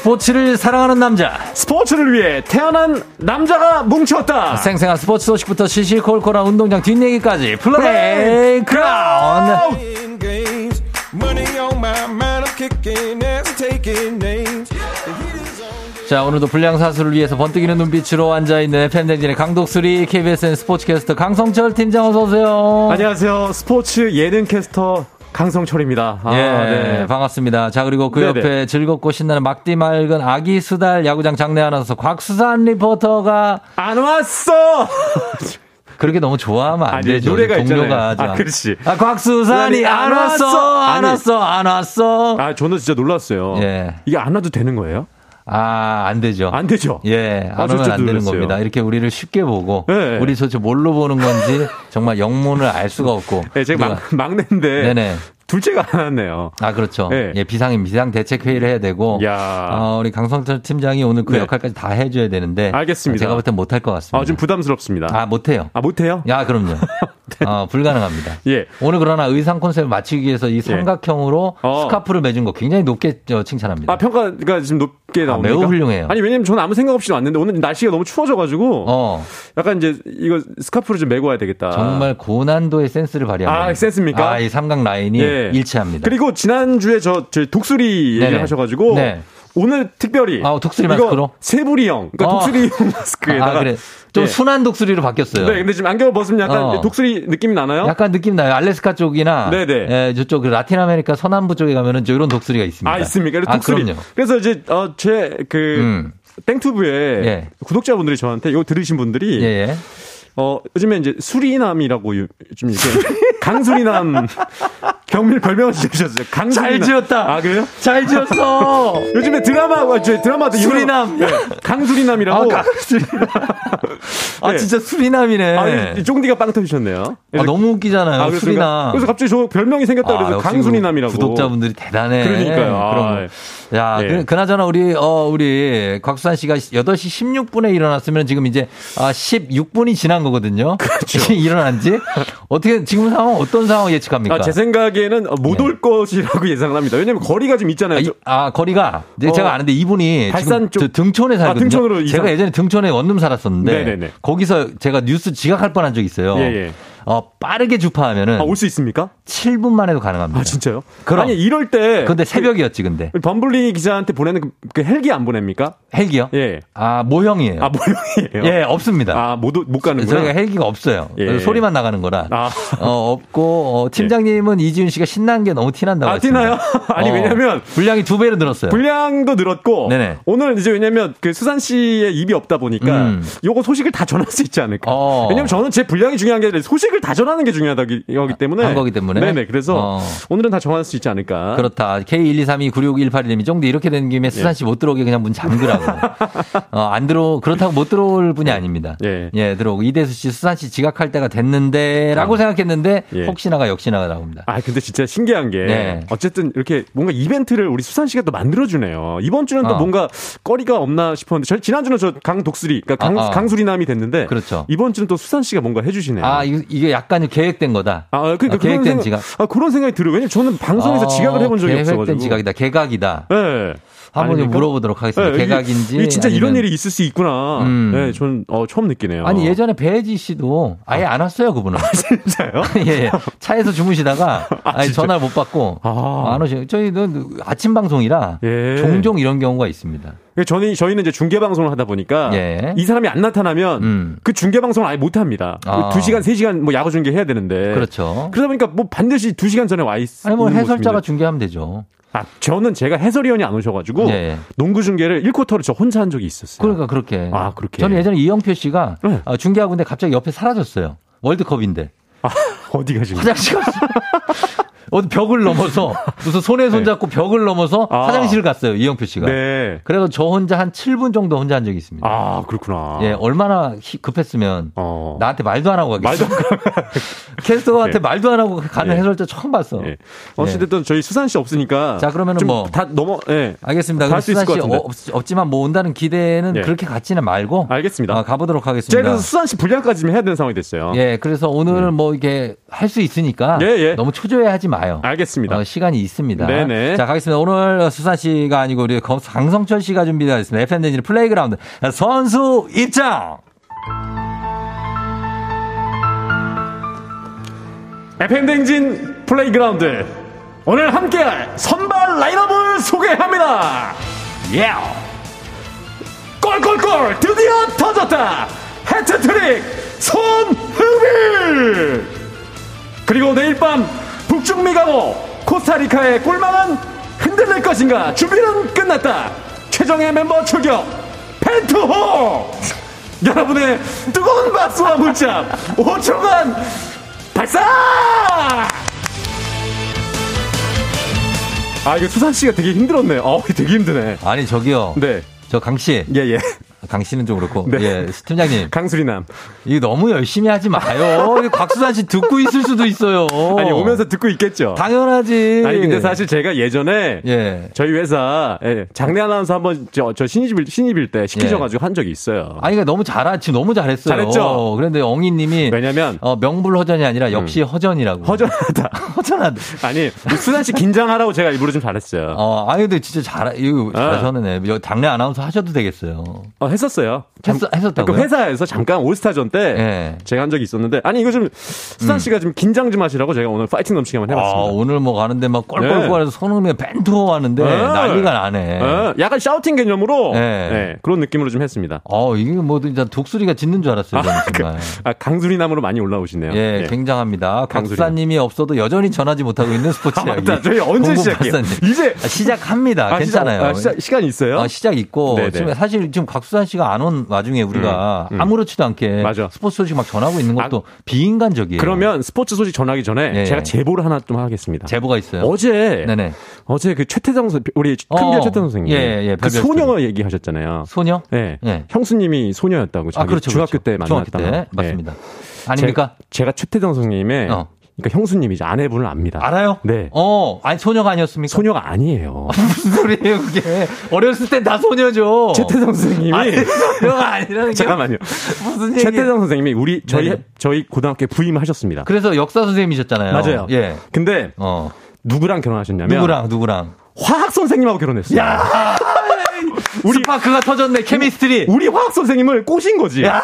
스포츠를 사랑하는 남자. 스포츠를 위해 태어난 남자가 뭉쳤다. 생생한 스포츠 소식부터 시시콜콜한 운동장 뒷얘기까지 playground. Playing games. Money on my mind. I'm kicking ass and taking names. 자, 오늘도 불량사수를 위해서 번뜩이는 눈빛으로 앉아있는 FM댕진의 강독수리 KBSN 스포츠캐스터 강성철 팀장 어서오세요. 안녕하세요. 스포츠 예능 캐스터 강성철입니다. 아, 예, 네. 반갑습니다. 자, 그리고 그 네네. 옆에 즐겁고 신나는 막디 맑은 아기 수달 야구장 장내 아나운서 곽수산 리포터가 안 왔어! [laughs] 그렇게 너무 좋아하면 안 아니, 되죠. 노래가 동료가 있잖아요. 아, 마. 그렇지. 아, 곽수산이 안 왔어, 안 아니. 왔어, 안 왔어. 아, 저는 진짜 놀랐어요. 예. 이게 안 와도 되는 거예요? 아, 안 되죠. 안 되죠? 예, 아, 안저 오면 안 되는. 겁니다. 이렇게 우리를 쉽게 보고, 네. 우리 도대체 뭘로 보는 건지 정말 영문을 알 수가 없고. [laughs] 네, 제가 막, 막내인데. 네네. 둘째가 안 왔네요. 아, 그렇죠. 네. 예, 비상임, 비상 대책 회의를 해야 되고. 야 어, 우리 강성철 팀장이 오늘 그 네. 역할까지 다 해줘야 되는데. 알겠습니다. 제가 볼 땐 못할 것 같습니다. 아, 좀 부담스럽습니다. 아, 못해요. 아, 못해요? 야, 그럼요. [laughs] 어, [laughs] 불가능합니다. 예. 오늘 그러나 의상 컨셉을 맞추기 위해서 이 삼각형으로 어. 스카프를 매준 거 굉장히 높게 어, 칭찬합니다. 아, 평가가 지금 높게 아, 나옵니까? 매우 훌륭해요. 아니, 왜냐면 저는 아무 생각 없이 왔는데 오늘 날씨가 너무 추워져가지고. 어, 약간 이제 이거 스카프를 좀 메고 와야 되겠다. 정말 고난도의 센스를 발휘합니다. 아, 센스입니까? 아, 이 삼각 라인이 예. 일치합니다. 그리고 지난주에 저, 저 독수리 네네. 얘기를 하셔가지고. 네. 오늘 특별히. 아, 독수리 마스크로? 세부리 형. 그러니까 어. 독수리 형 [laughs] 마스크에다가. 아, 그래. 좀 예. 순한 독수리로 바뀌었어요. 네, 근데 지금 안경을 벗으면 약간 어. 독수리 느낌이 나나요? 약간 느낌 나요. 알래스카 쪽이나 네네. 예, 저쪽 그 라틴 아메리카 서남부 쪽에 가면은 저 이런 독수리가 있습니다. 아, 있습니까? 아, 독수리. 그럼요. 그래서 이제, 어, 제, 그, 음. 땡투브에 예. 구독자분들이 저한테 이거 들으신 분들이 예, 예. 어, 요즘에 이제 수리남이라고 요- 요즘 이렇게 강수리남 경밀 별명을 지으셨어요. 강수리남. 잘 지었다. 아, 그래요? 잘 지었어. [laughs] 요즘에 드라마, 저 드라마도 수리남. 네, 강수리남이라고. 아, 강수리남. [laughs] 아, 네. 진짜 수리남이네. 아, 이 쫑디가 빵 터지셨네요. 아, 너무 웃기잖아요. 아, 그래서 수리남. 그래서 갑자기 저 별명이 생겼다 그래서 아, 강수리남이라고. 구독자분들이 대단해. 그러니까요. 아, 그럼. 야, 예. 그, 그나저나 우리, 어, 우리 곽수산 씨가 8시 16분에 일어났으면 지금 이제 아, 16분이 지난 거거든요. [laughs] 그렇죠. 일어난 지. 어떻게, 지금 상황 어떤 상황 예측합니까? 아, 제 생각에는 못올 것이라고 [laughs] 예상을 합니다. 왜냐면 거리가 좀 있잖아요. 아, 이- 저- 아, 거리가 어, 제가 아는데 이분이 발산 쪽- 저 등촌에 살거든요. 아, 등촌으로 제가 예전에 등촌에 원룸 살았었는데 네네네. 거기서 제가 뉴스 지각할 뻔한 적이 있어요. 예, 예. 어, 빠르게 주파하면은 아, 올 수 있습니까? 7분만 해도 가능합니다. 아, 진짜요? 그럼. 아니, 이럴 때. 근데 새벽이었지 근데. 그 범블리 기자한테 보내는 그, 그 헬기 안 보냅니까? 헬기요? 예. 아, 모형이에요. 아, 모형이에요? 예, 없습니다. 아, 못, 못 가는구나. 저희가 헬기가 없어요. 예. 소리만 나가는 거라. 아. 어, 없고, 어, 팀장님은 이지훈 씨가 신난 게 너무 티난다고 아, 했습니다. 티나요? [laughs] 아니, 어, 왜냐면. 분량이 두 배로 늘었어요. 분량도 늘었고. 네네. 오늘 이제 왜냐면 그 수산 씨의 입이 없다 보니까. 음. 요거 소식을 다 전할 수 있지 않을까. 어. 왜냐면 저는 제 분량이 중요한 게 아니라 소식 을 다 전하는 게 중요하다기 여기 때문에. 한 거기 때문에? 네네. 그래서 어. 오늘은 다 전할 수 있지 않을까. 그렇다. K123296181님이 쫑디 이렇게 된 김에 수산 씨 못 들어오게 그냥 문 잠그라고. [laughs] 어, 안 들어, 그렇다고 못 들어올 분이 아닙니다. 예. 예, 들어오고. 이대수 씨 수산 씨 지각할 때가 됐는데, 라고 생각했는데, 예. 혹시나가 역시나가 나옵니다. 아, 근데 진짜 신기한 게 네. 어쨌든 이렇게 뭔가 이벤트를 우리 수산 씨가 또 만들어주네요. 이번 주는 또 어. 뭔가 꺼리가 없나 싶었는데 저 지난주는 저 강독수리, 그러니까 강, 아, 아. 강수리남이 됐는데 그렇죠. 이번 주는 또 수산 씨가 뭔가 해주시네요. 아, 이- 이게 약간 계획된 거다. 아, 그러니까 아, 계획된 생각, 지각. 아, 그런 생각이 들어요. 왜냐면 저는 방송에서 어, 지각을 해본 적이 계획된 없어가지고. 지각이다. 개각이다. 네. 한번? 물어보도록 하겠습니다. 네, 개각인지. 이게 진짜 이런 아니면- 일이 있을 수 있구나. 음. 네, 저는 어, 처음 느끼네요. 아니 예전에 배지 씨도 아예 안 왔어요 그분은. 진짜요? [laughs] 예, 예. 차에서 주무시다가 아니, 진짜? 전화를 못 받고 아. 안 오시. 저희는 아침 방송이라 예. 종종 이런 경우가 있습니다. 저는 저희는 이제 중계 방송을 하다 보니까 예. 이 사람이 안 나타나면 음. 그 중계 방송을 아예 못 합니다. 아. 두 시간, 세 시간 뭐 야구 중계 해야 되는데. 그렇죠. 그러다 보니까 뭐 반드시 두 시간 전에 와 있. 아니 뭐 해설자가. 중계하면 되죠. 아 저는 제가 해설위원이 안 오셔가지고 예. 농구 중계를 1쿼터를 저 혼자 한 적이 있었어요. 그러니까 그렇게. 아, 그렇게. 저는 예전에 이영표 씨가 네. 어, 중계하고 있는데 갑자기 옆에 사라졌어요. 월드컵인데. [laughs] 어디 가신 거예요? 화장실 갔어. [laughs] 어디 벽을 넘어서 [laughs] 무슨 손에 손 잡고 벽을 넘어서 아. 화장실 갔어요. 이영표 씨가. 네. 그래서 저 혼자 한 7분 정도 혼자 한 적이 있습니다. 아 그렇구나. 예, 얼마나 히- 급했으면 어. 나한테 말도 안 하고 가겠어. 말도 [laughs] 캐스터한테 예. 말도 안 하고 가는 예. 해설자 처음 봤어. 예. 어찌됐든 저희 수산 씨 없으니까. 자, 그러면은 좀 뭐. 다 넘어. 예. 알겠습니다. 다 수산 것 씨. 어, 없, 지만뭐 온다는 기대는 예. 그렇게 갖지는 말고 알겠습니다. 어, 가보도록 제가 하겠습니다. 그래서 수산 씨 분량까지 좀 해야 되는 상황이 됐어요. 예, 그래서 오늘은 뭐 이게 할 수 있으니까 예, 예. 너무 초조해하지 마 요. 알겠습니다. 어, 시간이 있습니다. 네네. 자, 가겠습니다. 오늘 수산 씨가 아니고 우리 강- 강성철 씨가 준비되어 있습니다. FM대행진 플레이그라운드 선수 입장. FM대행진 플레이그라운드. 오늘 함께할 선발 라인업을 소개합니다. 예! 골골골 드디어 터졌다. 해트트릭 손흥민. 그리고 내일 밤 북중미 강호 코스타리카의 골망은 흔들릴 것인가 준비는 끝났다. 최종의 멤버 출격 펜투호. 여러분의 뜨거운 박수와 문자 [laughs] 5초간 발사! 아, 이거 수산 씨가 되게 힘들었네. 어, 되게 힘드네. 아니 저기요. 네. 저 강 씨. 예, 예. 강 씨는 좀 그렇고. 네. 예, 팀장님. [laughs] 강수리남. 이거 너무 열심히 하지 마요. 곽수산 씨 듣고 있을 수도 있어요. 아니, 오면서 듣고 있겠죠. 당연하지. 아니, 근데 사실 제가 예전에 예. 저희 회사 예, 장례 아나운서 한번 저, 저 신입일, 신입일 때 시키셔가지고 한 적이 있어요. 아니, 그러니까 너무 잘하, 지금 너무 잘했어요. 잘했죠? 그런데 엉이님이. 왜냐면 어, 명불허전이 아니라 역시 허전이라고. 허전하다. [laughs] 허전하다. 아니, 수산 씨 긴장하라고 제가 일부러 좀 잘했어요. 어, 아니, 근데 진짜 잘, 이거 잘하셨네. 여- 당내 아나운서 하셔도 되겠어요. 어, 했 었어요. 했, 했었다고요? 그 회사에서 잠깐 올스타전 때 예. 제가 한 적이 있었는데 아니 이거 좀 수산 씨가 좀 긴장 좀 하시라고 제가 오늘 파이팅 넘치게 한번 아, 해봤습니다. 오늘 뭐 가는데 막 꼴꼴꼴해서 손흥민 벤투어 하는데 네. 난리가 나네. 예, 약간 샤우팅 개념으로 네. 예, 그런 느낌으로 좀 했습니다. 어, 이게 뭐 진짜 독수리가 짖는 줄 알았어요. 저는 정말. 아, 강수리남으로 많이 올라오시네요. 예, 굉장합니다. 강수리. 박사님이 없어도 여전히 전하지 못하고 있는 스포츠 아, 이야기. 맞다. 저희 언제 시작해요? 이제 아, 시작합니다. 아, 괜찮아요. 시작, 아, 시작, 시간 있어요? 어, 시작 있고. 지금 사실 지금 곽수 산 씨가 안 온 와중에 우리가 음, 음. 아무렇지도 않게 맞아. 스포츠 소식 막 전하고 있는 것도 비인간적이에요. 그러면 스포츠 소식 전하기 전에 예, 제가 예. 제보를 하나 좀 하겠습니다. 제보가 있어요. 어제 네네. 어제 그 최태성 선- 우리 큰별 어, 최태성 선생님 예, 예, 그 소녀 얘기하셨잖아요. 소녀? 네. 예. 형수님이 소녀였다고 자기 아, 그렇죠. 중학교 그렇죠. 때 만났다. 중학교 때 맞습니다. 아닙니까? 제가, 제가 최태성 선생님의 어. 그러니까 형수님이 이제 아내분을 압니다. 알아요? 네. 어, 아니 소녀가 아니었습니까? 소녀가 아니에요. [laughs] 무슨 소리예요, 그게? 어렸을 땐 다 소녀죠. 최태성 선생님이 아니, 소녀가 아니라는 게 잠깐만요. 무슨 얘기? 최태성 선생님이 우리 저희 네네. 저희 고등학교에 부임하셨습니다. 그래서 역사 선생님이셨잖아요. 맞아요. 예. 근데 어. 누구랑 결혼하셨냐면 누구랑 누구랑? 화학 선생님하고 결혼했어요. 야! 우리 스파크가 터졌네. 케미스트리. 우리 화학 선생님을 꼬신 거지. 야!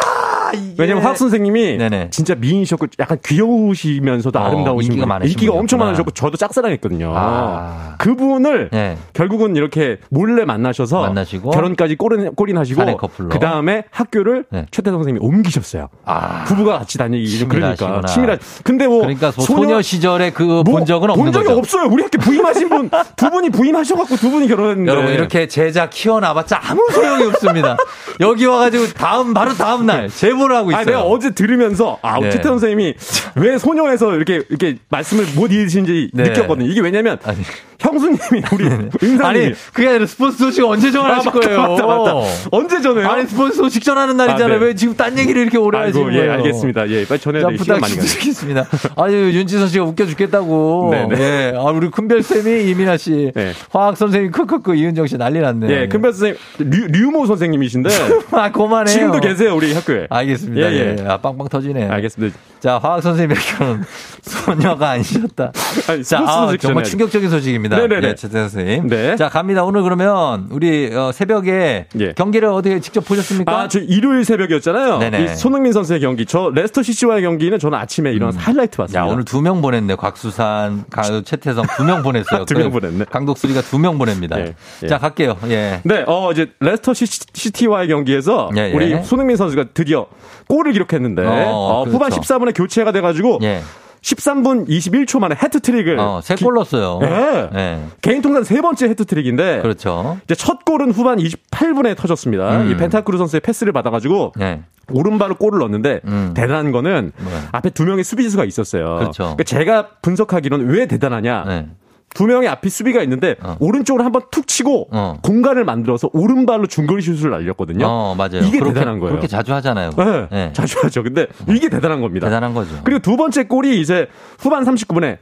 이게- 왜냐면 화학 선생님이 네네. 진짜 미인이셨고 약간 귀여우시면서도 어, 아름다우신 인기가 분. 많으신 인기가 엄청. 많으셨고 저도 짝사랑했거든요. 아. 그분을 네. 결국은 이렇게 몰래 만나셔서 만나시고 결혼까지 꼬린, 꼬린하시고. 그 다음에 학교를 네. 최태성 선생님이 옮기셨어요. 아. 부부가 같이 다니기 좀 그러니까. 치밀하. 근데 뭐 그러니까 뭐 소녀, 시절에 그본 적은 없는 본 적이 거죠. 없어요. 우리 학교 부임하신 분 [laughs] 두 분이 부임하셔갖고 두 분이 결혼했는데 여러분 이렇게 제자 키워놔봤자 아무 소용이 없습니다. [laughs] 여기 와가지고 다음 바로 다음 날 제 하고 있어요. 아, 내가 어제 들으면서 아, 네. 최태원 선생님이 왜 소녀에서 이렇게 이렇게 말씀을 못 읽으시는지 네. 느꼈거든요. 이게 왜냐면 아니. 형수님이 우리 [laughs] 은사님이 아니 그게 아니라 스포츠 소식 언제 전하실 아, 맞다, 거예요? 맞다, 맞다. 언제 전해요? 아니 스포츠 소식 전하는 날이잖아요. 아, 네. 왜 지금 딴 얘기를 이렇게 오래 하시는 아이고, 거예요? 예, 알겠습니다. 예, 빨리 전해야 가요. 부탁드리겠습니다. [laughs] 아니, 윤지선 씨가 웃겨 죽겠다고. 네, 네. 예. 아, 우리 큰별 쌤이 이민아 씨. 네. 화학 선생님 크크크 이은정 씨 난리 났네. 예, 큰별 선생님 류, 류모 선생님이신데 [laughs] 아, 그만해요. 지금도 계세요 우리 학교에. 아, 알겠습니다. 예, 예, 예. 아, 빵빵 터지네. 알겠습니다. 자, 화학 선생님에게는 [laughs] 소녀가 아니셨다. 아니, 자, 아, 정말. 충격적인 소식입니다. 네네네. 예, 최태 선생님. 네. 자, 갑니다. 오늘 그러면 우리 어, 새벽에 예. 경기를 어떻게 직접 보셨습니까? 아, 저 일요일 새벽이었잖아요. 네네. 이 손흥민 선수의 경기. 저 레스터 시티와의 경기는 저는 아침에 일어나서 하이라이트 봤습니다. 야, 오늘 두 명 보냈네. 곽수산, 가, 최태성 두 명 보냈어요. [laughs] 두 명 보냈네. 강독수리가 두 명 보냅니다. 예, 예. 자, 갈게요. 예. 네, 어, 이제 레스터 시, 시티와의 경기에서 예, 예. 우리 손흥민 선수가 드디어 골을 기록했는데 어, 어, 그렇죠. 후반 14분 에 교체가 돼가지고 예. 13분 21초 만에 해트트릭을 어, 세골 넣었어요. 예. 예. 개인 통산 세 번째 해트트릭인데 그렇죠. 이제 첫 골은 후반 28분에 터졌습니다. 음. 이 벤탄쿠르 선수의 패스를 받아가지고 예. 오른발로 골을 넣었는데 음. 대단한 거는 뭐야? 앞에 두 명의 수비수가 있었어요. 그렇죠. 그러니까 제가 분석하기로는 왜 대단하냐? 네. 두 명의 앞이 수비가 있는데 어. 오른쪽으로 한번 툭 치고 어. 공간을 만들어서 오른발로 중거리 슛을 날렸거든요. 어, 맞아요. 이게 그렇게, 대단한 거예요. 그렇게 자주 하잖아요. 네, 예. 자주 하죠. 근데 이게 대단한 겁니다. 대단한 거죠. 그리고 두 번째 골이 이제 후반 39분에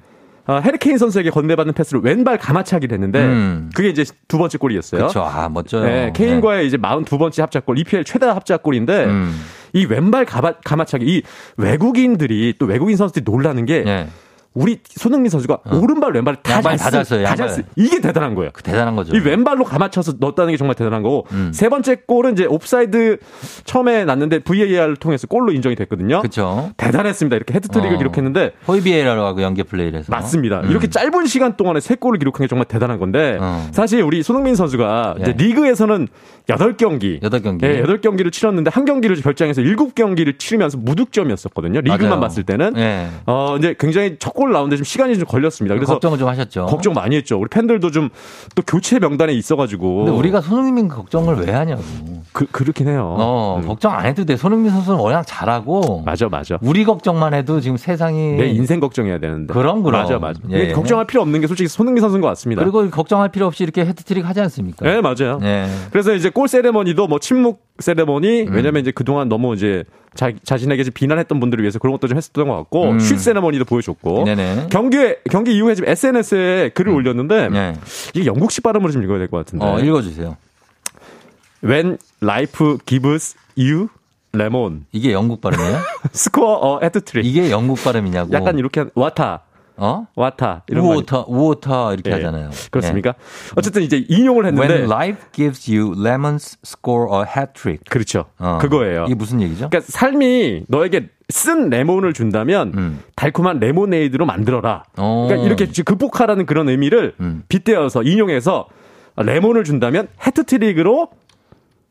어, 해리케인 선수에게 건네받는 패스를 왼발 가마차기를 했는데 음. 그게 이제 두 번째 골이었어요. 그렇죠. 아, 멋져요. 네, 케인과의 이제 42번째 합작골, EPL 최다 합작골인데 음. 이 왼발 감아, 감아차기 이 외국인들이 또 외국인 선수들이 놀라는 게 예. 우리 손흥민 선수가 오른발 왼발 양발 다다잘잘 써요, 다잘 양발. 쓰. 이게 대단한 거예요. 그 대단한 거죠. 이 왼발로 감아쳐서 넣었다는 게 정말 대단한 거고 음. 세 번째 골은 이제 오프사이드 처음에 났는데 VAR을 통해서 골로 인정이 됐거든요. 그렇죠. 대단했습니다. 이렇게 해트트릭을 어. 기록했는데 호이비에라고 연계 플레이를 해서. 맞습니다. 음. 이렇게 짧은 시간 동안에 세 골을 기록한 게 정말 대단한 건데 어. 사실 우리 손흥민 선수가 예. 리그에서는 8경기 여덟 경기. 예, 8경기를 치렀는데 한 경기를 결장해서 7경기를 치르면서 무득점이었었거든요. 리그만 맞아요. 봤을 때는 예. 어 이제 굉장히 첫골 나오는데 좀 시간이 좀 걸렸습니다. 그래서 걱정을 좀 하셨죠. 걱정 많이 했죠. 우리 팬들도 좀 또 교체 명단에 있어가지고. 근데 우리가 손흥민 걱정을 왜 하냐고. 그 그렇긴 해요. 어, 음. 걱정 안 해도 돼. 손흥민 선수는 워낙 잘하고. 맞아 맞아. 우리 걱정만 해도 지금 세상이. 내 인생 걱정해야 되는데. 그럼, 그럼. 맞아 맞아. 예. 걱정할 필요 없는 게 솔직히 손흥민 선수인 것 같습니다. 그리고 걱정할 필요 없이 이렇게 해트트릭 하지 않습니까? 네 맞아요. 예. 그래서 이제 골 세레머니도 뭐 침묵 세레머니 음. 왜냐면 이제 그동안 너무 이제 자, 자신에게 좀 비난했던 분들을 위해서 그런 것도 좀 했었던 것 같고 음. 슛 세레머니도 보여줬고 네네. 경기 경기 이후에 지금 SNS에 글을 올렸는데 네. 이게 영국식 발음으로 좀 읽어야 될 것 같은데. 어, 읽어주세요. When life gives you lemon, 이게 영국 발음이에요? a hat trick. 이게 영국 발음이냐고. 약간 이렇게 한- 와타, 어? 와타 이런 말. 우오타, 우오타 이렇게 예. 하잖아요. 그렇습니까? 어쨌든 이제 인용을 예. 했는데 When life gives you lemons, score a hat trick. 그렇죠. 어. 그거예요. 이게 무슨 얘기죠? 그러니까 삶이 너에게 쓴 레몬을 준다면 음. 달콤한 레모네이드로 만들어라. 어. 그러니까 이렇게 극복하라는 그런 의미를 음. 빗대어서 인용해서 레몬을 준다면 해트트릭으로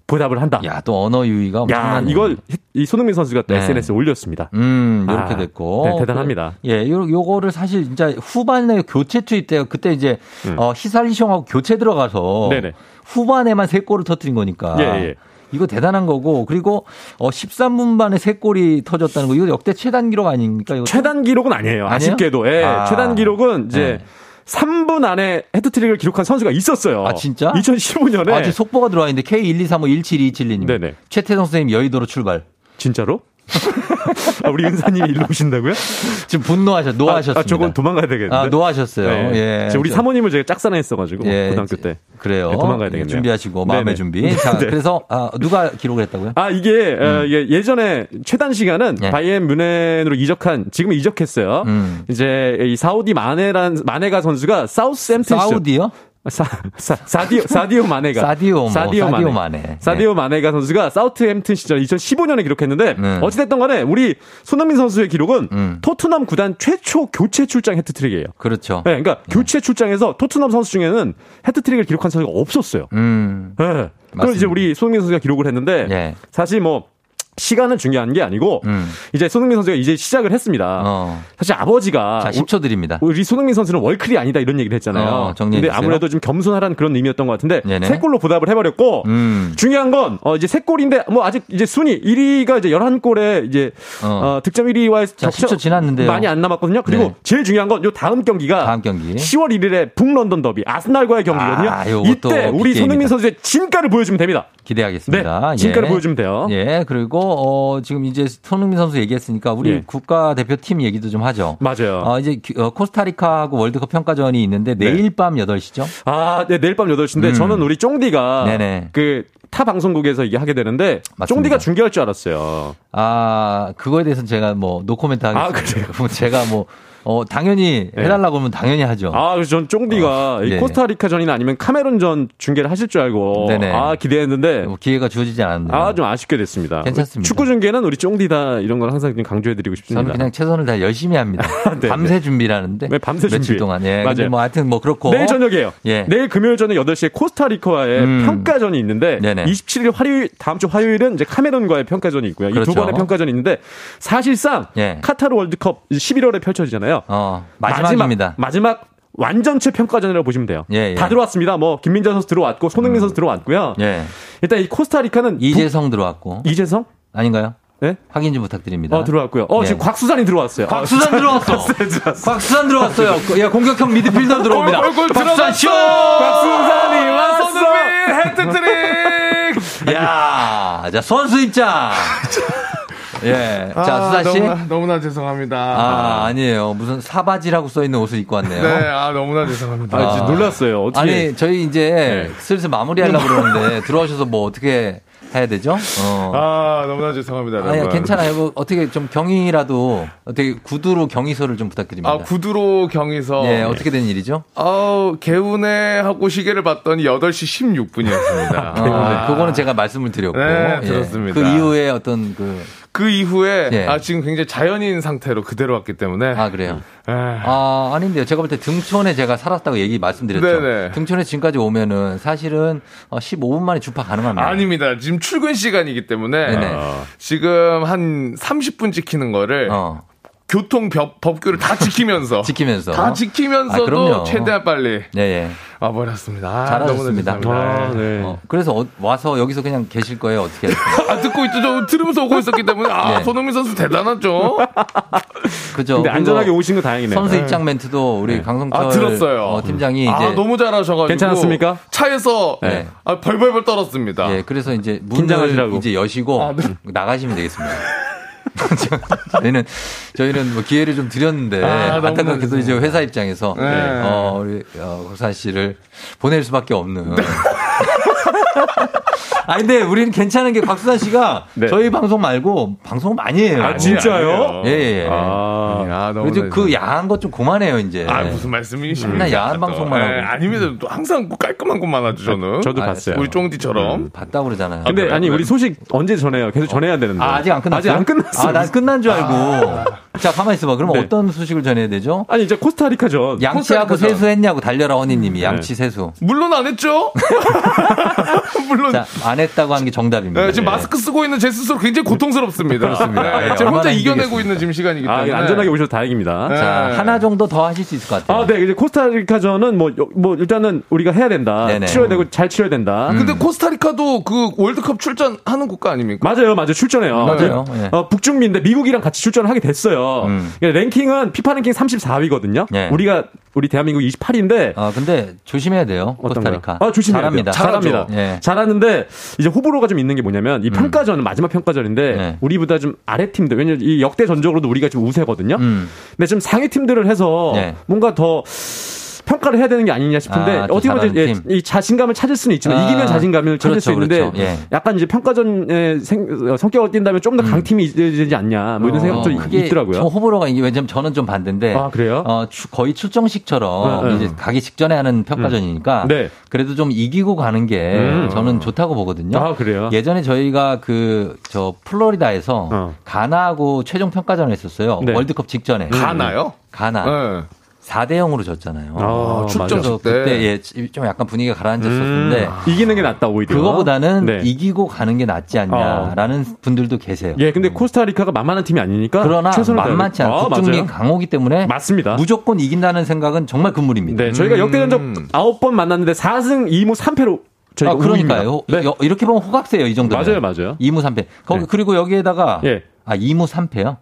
보답을 한다. 야, 또 언어 유희가 야, 엄청나네. 이걸 이 손흥민 선수가 또 네. SNS에 올렸습니다. 음, 이렇게 아, 됐고. 네, 대단합니다. 그, 예, 요, 요거를 사실 진짜 후반에 교체 투입 때요. 그때 이제, 음. 어, 히살리숑하고 교체 들어가서. 네네. 후반에만 세 골을 터뜨린 거니까. 예, 예. 이거 대단한 거고. 그리고, 어, 13분 만에 세 골이 터졌다는 거. 이거 역대 최단 기록 아닙니까? 이거 최단 기록은 아니에요. 아니에요? 아쉽게도. 예. 아. 최단 기록은 이제 네. 3분 안에 헤드트릭을 기록한 선수가 있었어요. 아, 진짜? 2015년에. 아직 속보가 들어와 있는데 K123517227님. 네네. 최태성 선생님 여의도로 출발. 진짜로? 아, 우리 은사님이 일로 오신다고요? 지금 분노하셨, 노하셨습니다. 아, 저건 도망가야 되겠는데. 아, 노하셨어요. 네. 예. 지금 우리 저- 사모님을 제가 짝사랑했어가지고 예, 고등학교 때. 그래요. 네, 도망가야 되겠네요. 준비하시고 마음의 네네. 준비. [laughs] 자, 네. 그래서 아, 누가 기록을 했다고요? 아 이게 어, 예, 예전에 최단 시간은 네. 바이엔 뮌헨으로 이적한 지금 이적했어요. 음. 이제 이 사우디 마네란 마네가 선수가 사우스 햄튼 사우디요? 사, 사, 사디오, 사디오 마네가. 사디오 뭐, 사디오 마네. 마네. 사디오 마네가 선수가 사우트햄튼 시절 2015년에 기록했는데, 네. 어찌됐든 간에 우리 손흥민 선수의 기록은 음. 토트넘 구단 최초 교체 출장 헤트트릭이에요. 그렇죠. 네, 그러니까 교체 출장에서 토트넘 선수 중에는 헤트트릭을 기록한 선수가 없었어요. 음. 네. 그걸. 이제 우리 손흥민 선수가 기록을 했는데, 예. 사실 뭐, 시간은 중요한 게 아니고, 음. 이제 손흥민 선수가 이제 시작을 했습니다. 어. 사실 아버지가 자, 10초 드립니다. 우리 손흥민 선수는 월클이 아니다 이런 얘기를 했잖아요. 어, 근데 주세요. 아무래도 좀 겸손하라는 그런 의미였던 것 같은데 네네. 세 골로 보답을 해버렸고 음. 중요한 건 어, 이제 세 골인데 뭐 아직 이제 순위 1위가 이제 11골에 이제 어. 어, 득점 1위와의 자, 10초 지났는데요. 많이 안 남았거든요. 그리고 네. 제일 중요한 건 요 다음 경기가 다음 경기. 10월 1일에 북런던 더비 아스날과의 경기거든요. 아, 이때 우리. 손흥민 선수의 진가를 보여주면 됩니다. 기대하겠습니다. 네, 진가를 예. 보여주면 돼요. 예, 그리고 어, 지금 이제 손흥민 선수 얘기했으니까 우리 예. 국가대표팀 얘기도 좀 하죠. 맞아요. 어, 이제 기- 어, 코스타리카하고 월드컵 평가전이 있는데 내일 밤 8시죠? 아, 네, 내일 밤 8시인데 음. 저는 우리 쫑디가 네네. 그 타 방송국에서 이게 하게 되는데 맞습니다. 쫑디가 중계할 줄 알았어요. 아, 그거에 대해서는 제가 뭐 노코멘트 아, 하겠습니다. 제가 뭐 어, 당연히 해달라고 하면 당연히 하죠. 아, 그래서 전 쫑디가 어, 이 네. 코스타리카전이나 아니면 카메룬전 중계를 하실 줄 알고 네네. 아, 기대했는데 뭐 기회가 주어지지 않았네요. 아, 좀 아쉽게 됐습니다. 괜찮습니다. 축구 중계는 우리 쫑디다 이런 걸 항상 좀 강조해드리고 싶습니다. 저는 그냥 최선을 다 열심히 합니다. [laughs] 네, 밤새 준비를 하는데. 네, 밤새 며칠 준비. 동안. 예. 맞아요. 뭐 하여튼 뭐 그렇고. 내일 저녁이에요. 예. 내일 금요일 저녁 8시에 코스타리카와의 음. 평가전이 있는데 네네. 27일 화요일 다음 주 화요일은 이제 카메룬과의 평가전이 있고요. 이두 그렇죠. 번의 평가전이 있는데 사실상 예. 카타르 월드컵 11월에 펼쳐지잖아요. 어, 마지막입니다. 마지막, 마지막 완전체 평가전이라고 보시면 돼요. 예, 예. 다 들어왔습니다. 뭐 김민재 선수 들어왔고 손흥민 선수 들어왔고요. 예. 일단 이 코스타리카는 이재성 들어왔고. 북- 이재성? 아닌가요? 네? 확인 좀 부탁드립니다. 어 들어왔고요. 어 예. 지금 곽수산이 들어왔어요. 곽수산 들어왔어. [laughs] 곽수산 들어왔어요. 야, [laughs] 공격형 미드필더 들어옵니다. 곽수산 쇼! 곽수산이 왔어. [laughs] 해트트릭. 야, 자, 선수 입장. 예. 자, 수산 씨. 너무나, 너무나 죄송합니다. 아, 아니에요. 무슨 사바지라고 써 있는 옷을 입고 왔네요. 네, 아 너무나 죄송합니다. 아, 진짜 놀랐어요. 어떻게 아니, 저희 이제 슬슬 마무리하려고 그러는데 들어오셔서 뭐 어떻게 해야 되죠? 어. 아 너무나 죄송합니다. 아니, 여러분. 괜찮아요. 뭐 어떻게 좀 경위라도 어떻게 구두로 경위서를 좀 부탁드립니다. 아 구두로 경에서 예, 어떻게 된 일이죠? 아우 개운해 하고 시계를 봤더니 8시 16분이었습니다. 아, 그거는 제가 말씀을 드렸고. 네, 예. 들었습니다. 그 이후에 어떤 그. 그 이후에 예. 아 지금 굉장히 자연인 상태로 그대로 왔기 때문에 아, 그래요? 에, 아, 아닌데요. 제가 볼 때 등촌에 제가 살았다고 얘기 말씀드렸죠. 네네. 등촌에 지금까지 오면은 사실은 어, 15분 만에 주파 가능합니다. 아닙니다. 지금 출근 시간이기 때문에 네네. 지금 한 30분 지키는 거를 어, 교통 법, 법규를 다 지키면서 [laughs] 지키면서. 다 아, 지키면서도 그럼요. 최대한 빨리 예, 예. 와 버렸습니다. 아, 잘하셨습니다. 아, 네. 어, 그래서 어, 와서 여기서 그냥 계실 거예요? 어떻게? [laughs] 아, 듣고 있죠. 저 들으면서 오고 있었기 때문에 아 네. 손흥민 선수 대단하죠. 그죠? 근데 안전하게 오신 거 다행이네요. 선수 입장 멘트도 우리 강성철 아 들었어요. 어, 팀장이 이제 아 너무 잘하셔가지고 괜찮았습니까? 차에서 네. 아, 벌벌벌 떨었습니다. 예, 그래서 이제 문을 긴장하시라고. 이제 여시고 아, 네. 나가시면 되겠습니다. [laughs] [laughs] 저희는 저희는 뭐 기회를 좀 드렸는데 아, 안타깝게도 이제 회사 입장에서 네. 어 우리 어, 국산 씨를 보낼 수밖에 없는. [laughs] 아 근데 우리는 괜찮은 게 곽수산 씨가 [laughs] 네. 저희 방송 말고 방송 많이 해요. 아, 진짜요? 예, 예. 아, 아, 너무 그래도 그 야한 것 좀 그만해요 이제. 아 무슨 말씀이십니까? 맨날 야한 또. 방송만 예, 하고. 아닙니다. 또 항상 깔끔한 것만 하죠 저는. 저도 아, 봤어요. 우리 쫑디처럼. 봤다 고 그러잖아요. 근데 그래요? 아니 우리 네. 소식 언제 전해요? 계속 전해야 되는데. 아, 아직 안 끝났어요? 아직 안 끝났어요. 아, 난 끝난 줄 알고. 자, 가만히 있어봐. 그럼 네. 어떤 소식을 전해야 되죠? 아니 이제 코스타리카전. 양치하고 코스타리카죠. 세수했냐고 달려라 허니님이 네. 양치 세수. 물론 안 했죠. [laughs] 물론. 자, 안 했다고 한게 정답입니다. 네, 지금 마스크 쓰고 있는 제 스스로 굉장히 고통스럽습니다. 그렇습니다. 네, 네, 제가 혼자 이겨내고. 있는 지금 시간이기 아, 때문에. 안전하게 오셔서 다행입니다. 네. 자, 하나 정도 더 하실 수 있을 것 같아요. 아, 네. 이제 코스타리카전은 뭐, 요- 뭐, 일단은 우리가 해야 된다. 네네. 치러야 되고 잘 치러야 된다. 음. 근데 코스타리카도 그 월드컵 출전하는 국가 아닙니까? 맞아요, 맞아요. 출전해요. 맞아요. 그, 예. 어, 북중미인데 미국이랑 같이 출전을 하게 됐어요. 음. 그러니까 랭킹은 피파 랭킹 34위거든요. 예. 우리가 우리 대한민국 28위인데 아, 근데 조심해야 돼요. 코스타리카. 아, 조심해야 잘합니다. 돼요. 잘합니다. 예. 잘하는데 이제 호불호가 좀 있는 게 뭐냐면 이 평가전은 마지막 평가전인데 네. 우리보다 좀 아래 팀들 왜냐면 이 역대 전적으로도 우리가 지금 우세거든요. 음. 근데 좀 상위 팀들을 해서 네. 뭔가 더 평가를 해야 되는 게 아니냐 싶은데 아, 또 어떻게 보면 예, 이 자신감을 찾을 수는 있지만 아, 이기면 자신감을 찾을 그렇죠, 수 있는데 그렇죠. 예. 약간 이제 평가전의 생, 어, 성격을 띈다면 좀 더 강팀이 되지 않냐 뭐 이런 생각도 어, 그게 있더라고요. 저 호불호가 이게 왜냐면 저는 좀 반대인데. 아, 그래요? 어, 추- 거의 출정식처럼 네, 네. 이제 가기 직전에 하는 평가전이니까. 네. 그래도 좀 이기고 가는 게 음. 저는 좋다고 보거든요. 아, 그래요? 예전에 저희가 그 저 플로리다에서 어. 가나하고 최종 평가전을 했었어요. 네. 월드컵 직전에. 가나요? 가나. 네. 4대 0으로 졌잖아요. 아, 출전식 그래서 때. 그때 예, 좀 약간 분위기가 가라앉았었는데 음, 이기는 게 낫다 오히려. 그거보다는 네. 이기고 가는 게 낫지 않냐라는 분들도 계세요. 예, 근데 코스타리카가 만만한 팀이 아니니까 그러나 최선을 만만치 않고 다해야- 아. 강호기 때문에 맞습니다. 무조건 이긴다는 생각은 정말 금물입니다. 네, 저희가 역대 전적 음. 9번 만났는데 4승 2무 3패로 저희가 아, 그러니까요. 네. 여- 이렇게 보면 호각세요, 이 정도면. 맞아요, 맞아요. 2무 3패. 거기 네. 그리고 여기에다가 예. 아, 2무 3패요?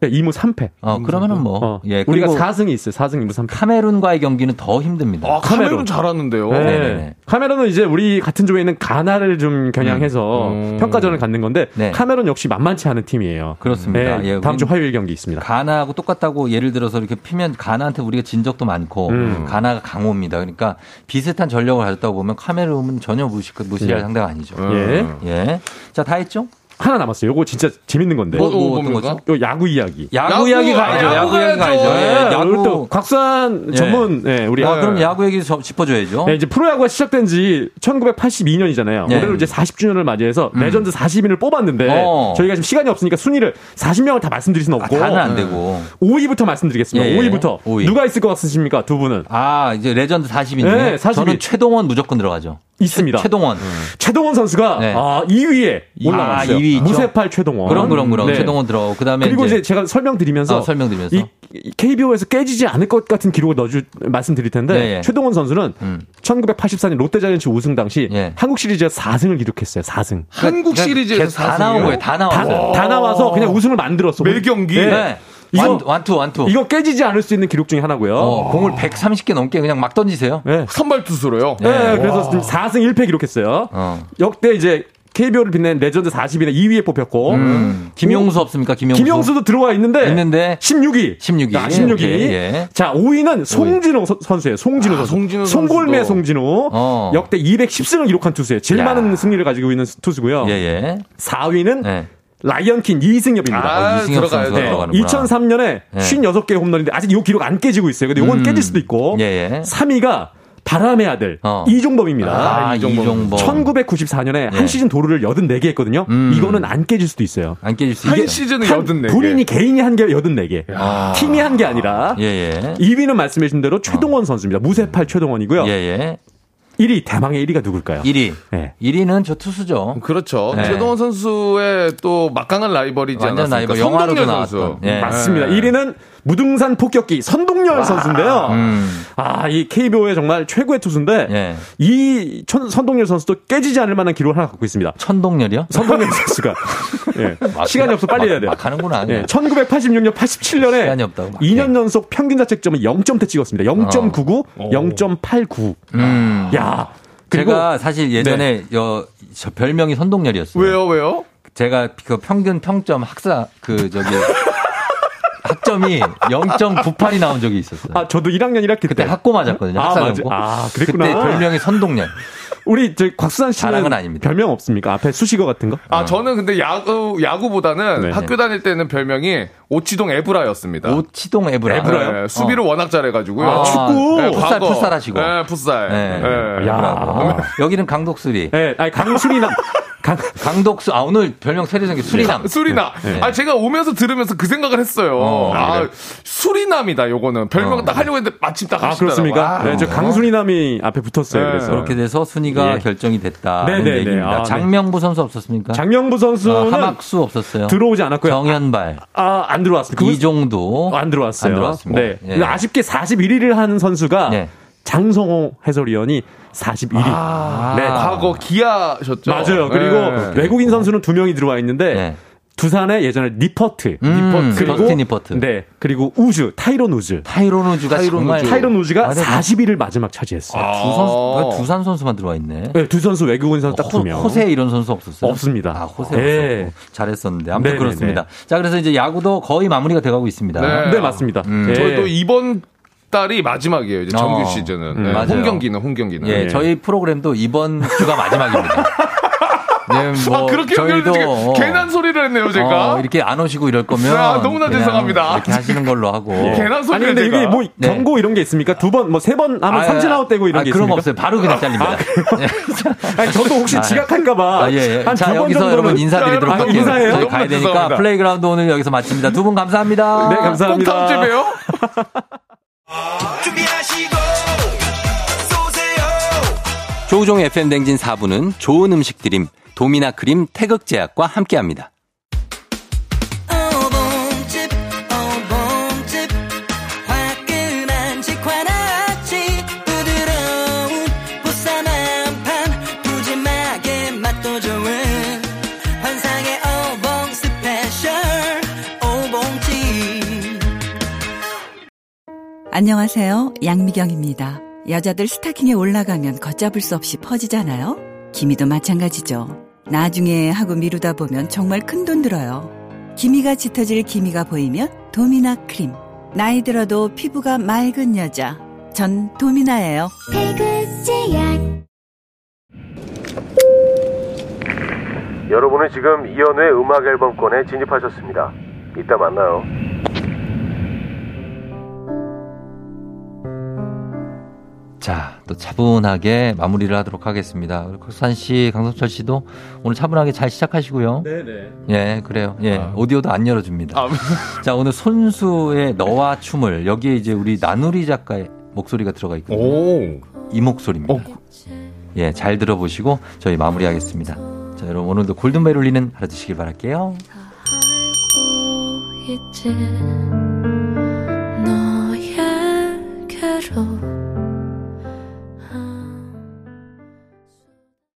네, 2무 3패. 어, 그러면은 뭐. 어, 예, 우리가 그리고 4승이 있어요. 4승 2무 3패. 카메룬과의 경기는 더 힘듭니다. 아, 카메룬 잘하는데요. 네. 네네네. 카메론은 이제 우리 같은 조에 있는 가나를 좀 겨냥해서 음. 평가전을 갖는 건데 네. 카메론 역시 만만치 않은 팀이에요. 그렇습니다. 네, 예, 다음 주 화요일 경기 있습니다. 가나하고 똑같다고 예를 들어서 이렇게 피면 가나한테 우리가 진 적도 많고 음. 가나가 강호입니다. 그러니까 비슷한 전력을 가졌다고 보면 카메룬은 전혀 무시, 무시할 예. 상대가 아니죠. 예. 예. 자, 다 했죠? 하나 남았어요. 요거 진짜 재밌는 건데. 뭐, 뭐 어, 어떤 뭡니까? 거죠? 요 야구 이야기. 야구, 야구, 이야기 아, 가야죠. 야구 야구 이야기 가야죠. 예, 네, 오늘 또 야구. 곽수산 예. 전문 네, 우리 아, 아, 그럼 야구 얘기 좀 짚어줘야죠. 네, 이제 프로야구가 시작된 지 1982년이잖아요. 예. 올해로 이제 40주년을 맞이해서 레전드 40인을 뽑았는데 어. 저희가 지금 시간이 없으니까 순위를 40명을 다 말씀드릴 수는 아, 없고 다는 안 되고. 5위부터 말씀드리겠습니다. 예, 예. 5위부터 5위. 누가 있을 것 같으십니까? 두 분은 아, 이제 레전드 40인데. 네, 40인. 저는 최동원 무조건 들어가죠. 있습니다. 최 동원. 최동원 선수가 네. 아, 2위에 아, 올라갔어요. 2위 있죠. 무쇠팔 최동원. 그럼, 그럼, 그럼. 네. 최동원 들어가고. 그 다음에. 그리고 이제, 제가 설명드리면서 어, 설명드리면서. 이, 이 KBO에서 깨지지 않을 것 같은 기록을 넣어주 말씀드릴 텐데 네, 예. 최동원 선수는 음. 1984년 롯데자이언츠 우승 당시 예. 한국 시리즈에서 4승을 기록했어요. 4승. 한국 그러니까 시리즈에서 다 나온 거예요. 다 다, 나왔어요. 다 나와서 그냥 우승을 만들었어. 매 경기? 네. 네. 이거- 완, 완투, 완투. 이거 깨지지 않을 수 있는 기록 중에 하나고요. 어, 공을 130개 넘게 그냥 막 던지세요. 네. 선발 투수로요. 네, 네. 그래서 지금 4승 1패 기록했어요. 어. 역대 이제 KBO를 빛낸 레전드 40인의 2위에 뽑혔고 음. 김용수 없습니까? 김용수. 김용수도 들어와 있는데 있는데 16위. 16위. 아, 16위. 오케이, 예. 자, 5위는 송진우 서- 선수예요. 송진우 아, 선수. 송진우 송골매. 송진우. 어. 역대 210승을 기록한 투수예요. 제일 야. 많은 승리를 가지고 있는 투수고요. 예, 예. 4위는 네. 라이언킹 이승엽입니다. 아, 이승엽 들어가야죠. 선수 네, 들어가는구나. 2003년에 네. 56개 홈런인데 아직 이 기록 안 깨지고 있어요. 근데 이건 음. 깨질 수도 있고. 예, 예. 3위가 바람의 아들 어. 이종범입니다. 아, 이종범. 1994년에 예. 한 시즌 도루를 84개 했거든요. 음. 이거는 안 깨질 수도 있어요. 안 깨질 수한 있게. 시즌에 한 84개. 본인이 개인이 한 개 84개. 아. 팀이 한 게 아니라 예, 예. 2위는 말씀해 주신 대로 최동원 선수입니다. 무쇠팔 최동원이고요. 예, 예. 1위 대망의 1위가 누굴까요? 1위. 네. 1위는 저 투수죠. 그렇죠. 네. 최동원 선수의 또 막강한 라이벌이지 완전 않았습니까? 라이벌, 영화로도 선동열 나왔던. 선수. 예. 맞습니다. 1위는 무등산 폭격기 선동열 선수인데요. 음. 아, 이 KBO의 정말 최고의 투수인데 예. 이 천- 선동열 선수도 깨지지 않을 만한 기록을 하나 갖고 있습니다. 천동열이요? 선동열 선수가 [laughs] 예. 막- 시간이 없어 빨리 막- 해야 돼요. 막 하는구나. 예, 1986년, 87년에 시간이 없다고 막 2년 연속 평균 자책점을 0점대 찍었습니다. 0.99, 어. 0.89. 음. 야. 그리고 제가 사실 예전에 여, 저 별명이 선동열이었어요. 왜요, 왜요? 제가 그 평균 평점 학사 그 저기 [laughs] 학점이 0.98이 나온 적이 있었어요. 아, 저도 1학년 1학기 때 그때 학고 맞았거든요. 아, 학사 맞아. 공고. 아, 그랬구나. 그때 별명이 선동열. 우리 저 곽수산 씨는 아닙니다. 별명 없습니까? 앞에 수식어 같은 거? 아, 저는 근데 야구, 야구보다는 네. 학교 다닐 때는 별명이 오치동 에브라였습니다. 오치동 에브라. 네, 수비를 워낙 잘해 가지고요. 아, 축구. 네, 풋살, 과거. 풋살 하시고. 네, 풋살. 네. 네. 야. 여기는 강독수리. 예, 아니 강수리남 [laughs] 강 강독수. 아 오늘 별명 새로 생긴 수리남. 수리나. 네. 아, 제가 오면서 들으면서 그 생각을 했어요. 어, 아, 그래. 수리남이다, 요거는. 별명 어. 딱 하려고 했는데 마침 딱 아. 그렇습니까? 아, 네, 저 강수리남이 앞에 붙었어요. 네. 그래서 그렇게 돼서 순위가 예. 결정이 됐다는 네네네. 얘기입니다. 아, 네. 장명부 선수 없었습니까? 장명부 선수는 아, 하막수 없었어요. 들어오지 않았고요. 정현발, 아, 안 들어왔습니다. 그분- 이종도 안 들어왔어요. 안 들어왔습니다. 네. 예. 근데 아쉽게 41위를 한 선수가 네. 장성호 해설위원이 41위. 아, 네. 과거 기아셨죠? 맞아요. 그리고 네. 외국인 선수는 두 명이 들어와 있는데 네. 두산의 예전에 니퍼트, 음, 그리고 더스틴 니퍼트. 네 그리고 우즈 타이론 우즈, 타이론 우즈가 타이론 정말 우즈. 타이론 우즈가 아, 네. 40위를 마지막 차지했어요. 아. 두 선수, 왜 두산 선수만 들어와 있네. 네, 두 선수 외국인 선수 딱두 호, 명. 호세 이런 선수 없었어요? 없습니다. 아, 호세 네. 없었고 잘했었는데 아무튼 네네네. 그렇습니다. 자, 그래서 이제 야구도 거의 마무리가 돼가고 있습니다. 네. 네 맞습니다. 음. 예. 저희도 이번 달이 마지막이에요. 이제 정규 어. 시즌은. 음, 네, 맞아요. 홈 경기는 홈 경기는. 예, 네. 저희 프로그램도 이번 주가 마지막입니다. [laughs] 네, [laughs] 뭐 아, 그렇게 저희도 어, 괜한 소리를 했네요, 제가. 어, 이렇게 안 오시고 이럴 거면 아, 너무나 죄송합니다. 이렇게 하시는 걸로 하고. [laughs] 괜한 아니 소리를 근데 제가. 이게 뭐 네. 경고 이런 게 있습니까? 두 번 뭐 세 번 하면 삼진 아웃 되고 이런 아, 게 그런 거 있습니까? 없어요. 바로 그냥 잘립니다. [laughs] 아니 저도 혹시 아, 지각할까봐 아, 예, 예. 한 자, 두번 여기서 정도는 여러분 인사드리도록 아, 할게요. 인사해요? 저희 가야 되니까 죄송합니다. 플레이그라운드 오늘 여기서 마칩니다. 두 분 감사합니다. 네꼭 감사합니다. 다음 주에 봬요. 조우종 FM 댕진 4부는 좋은 음식 드림, 도미나 그림 태극제약과 함께합니다. 안녕하세요. 양미경입니다. 여자들 스타킹에 올라가면 걷잡을 수 없이 퍼지잖아요. 기미도 마찬가지죠. 나중에 하고 미루다 보면 정말 큰 돈 들어요. 기미가 짙어질 기미가 보이면 도미나 크림. 나이 들어도 피부가 맑은 여자. 전 도미나예요. 여러분은 지금 이연우의 음악 앨범권에 진입하셨습니다. 이따 만나요. 자, 또 차분하게 마무리를 하도록 하겠습니다. 곽산 씨, 강성철 씨도 오늘 차분하게 잘 시작하시고요. 네네. 예, 그래요. 예, 오디오도 안 열어줍니다. 아. [laughs] 자, 오늘 손수의 너와 춤을 여기에 이제 우리 나누리 작가의 목소리가 들어가 있거든요. 이 목소리입니다. 예, 잘 들어보시고 저희 마무리하겠습니다. 자, 여러분 오늘도 골든벨 울리는 하루 되시길 바랄게요. 있지 너에게로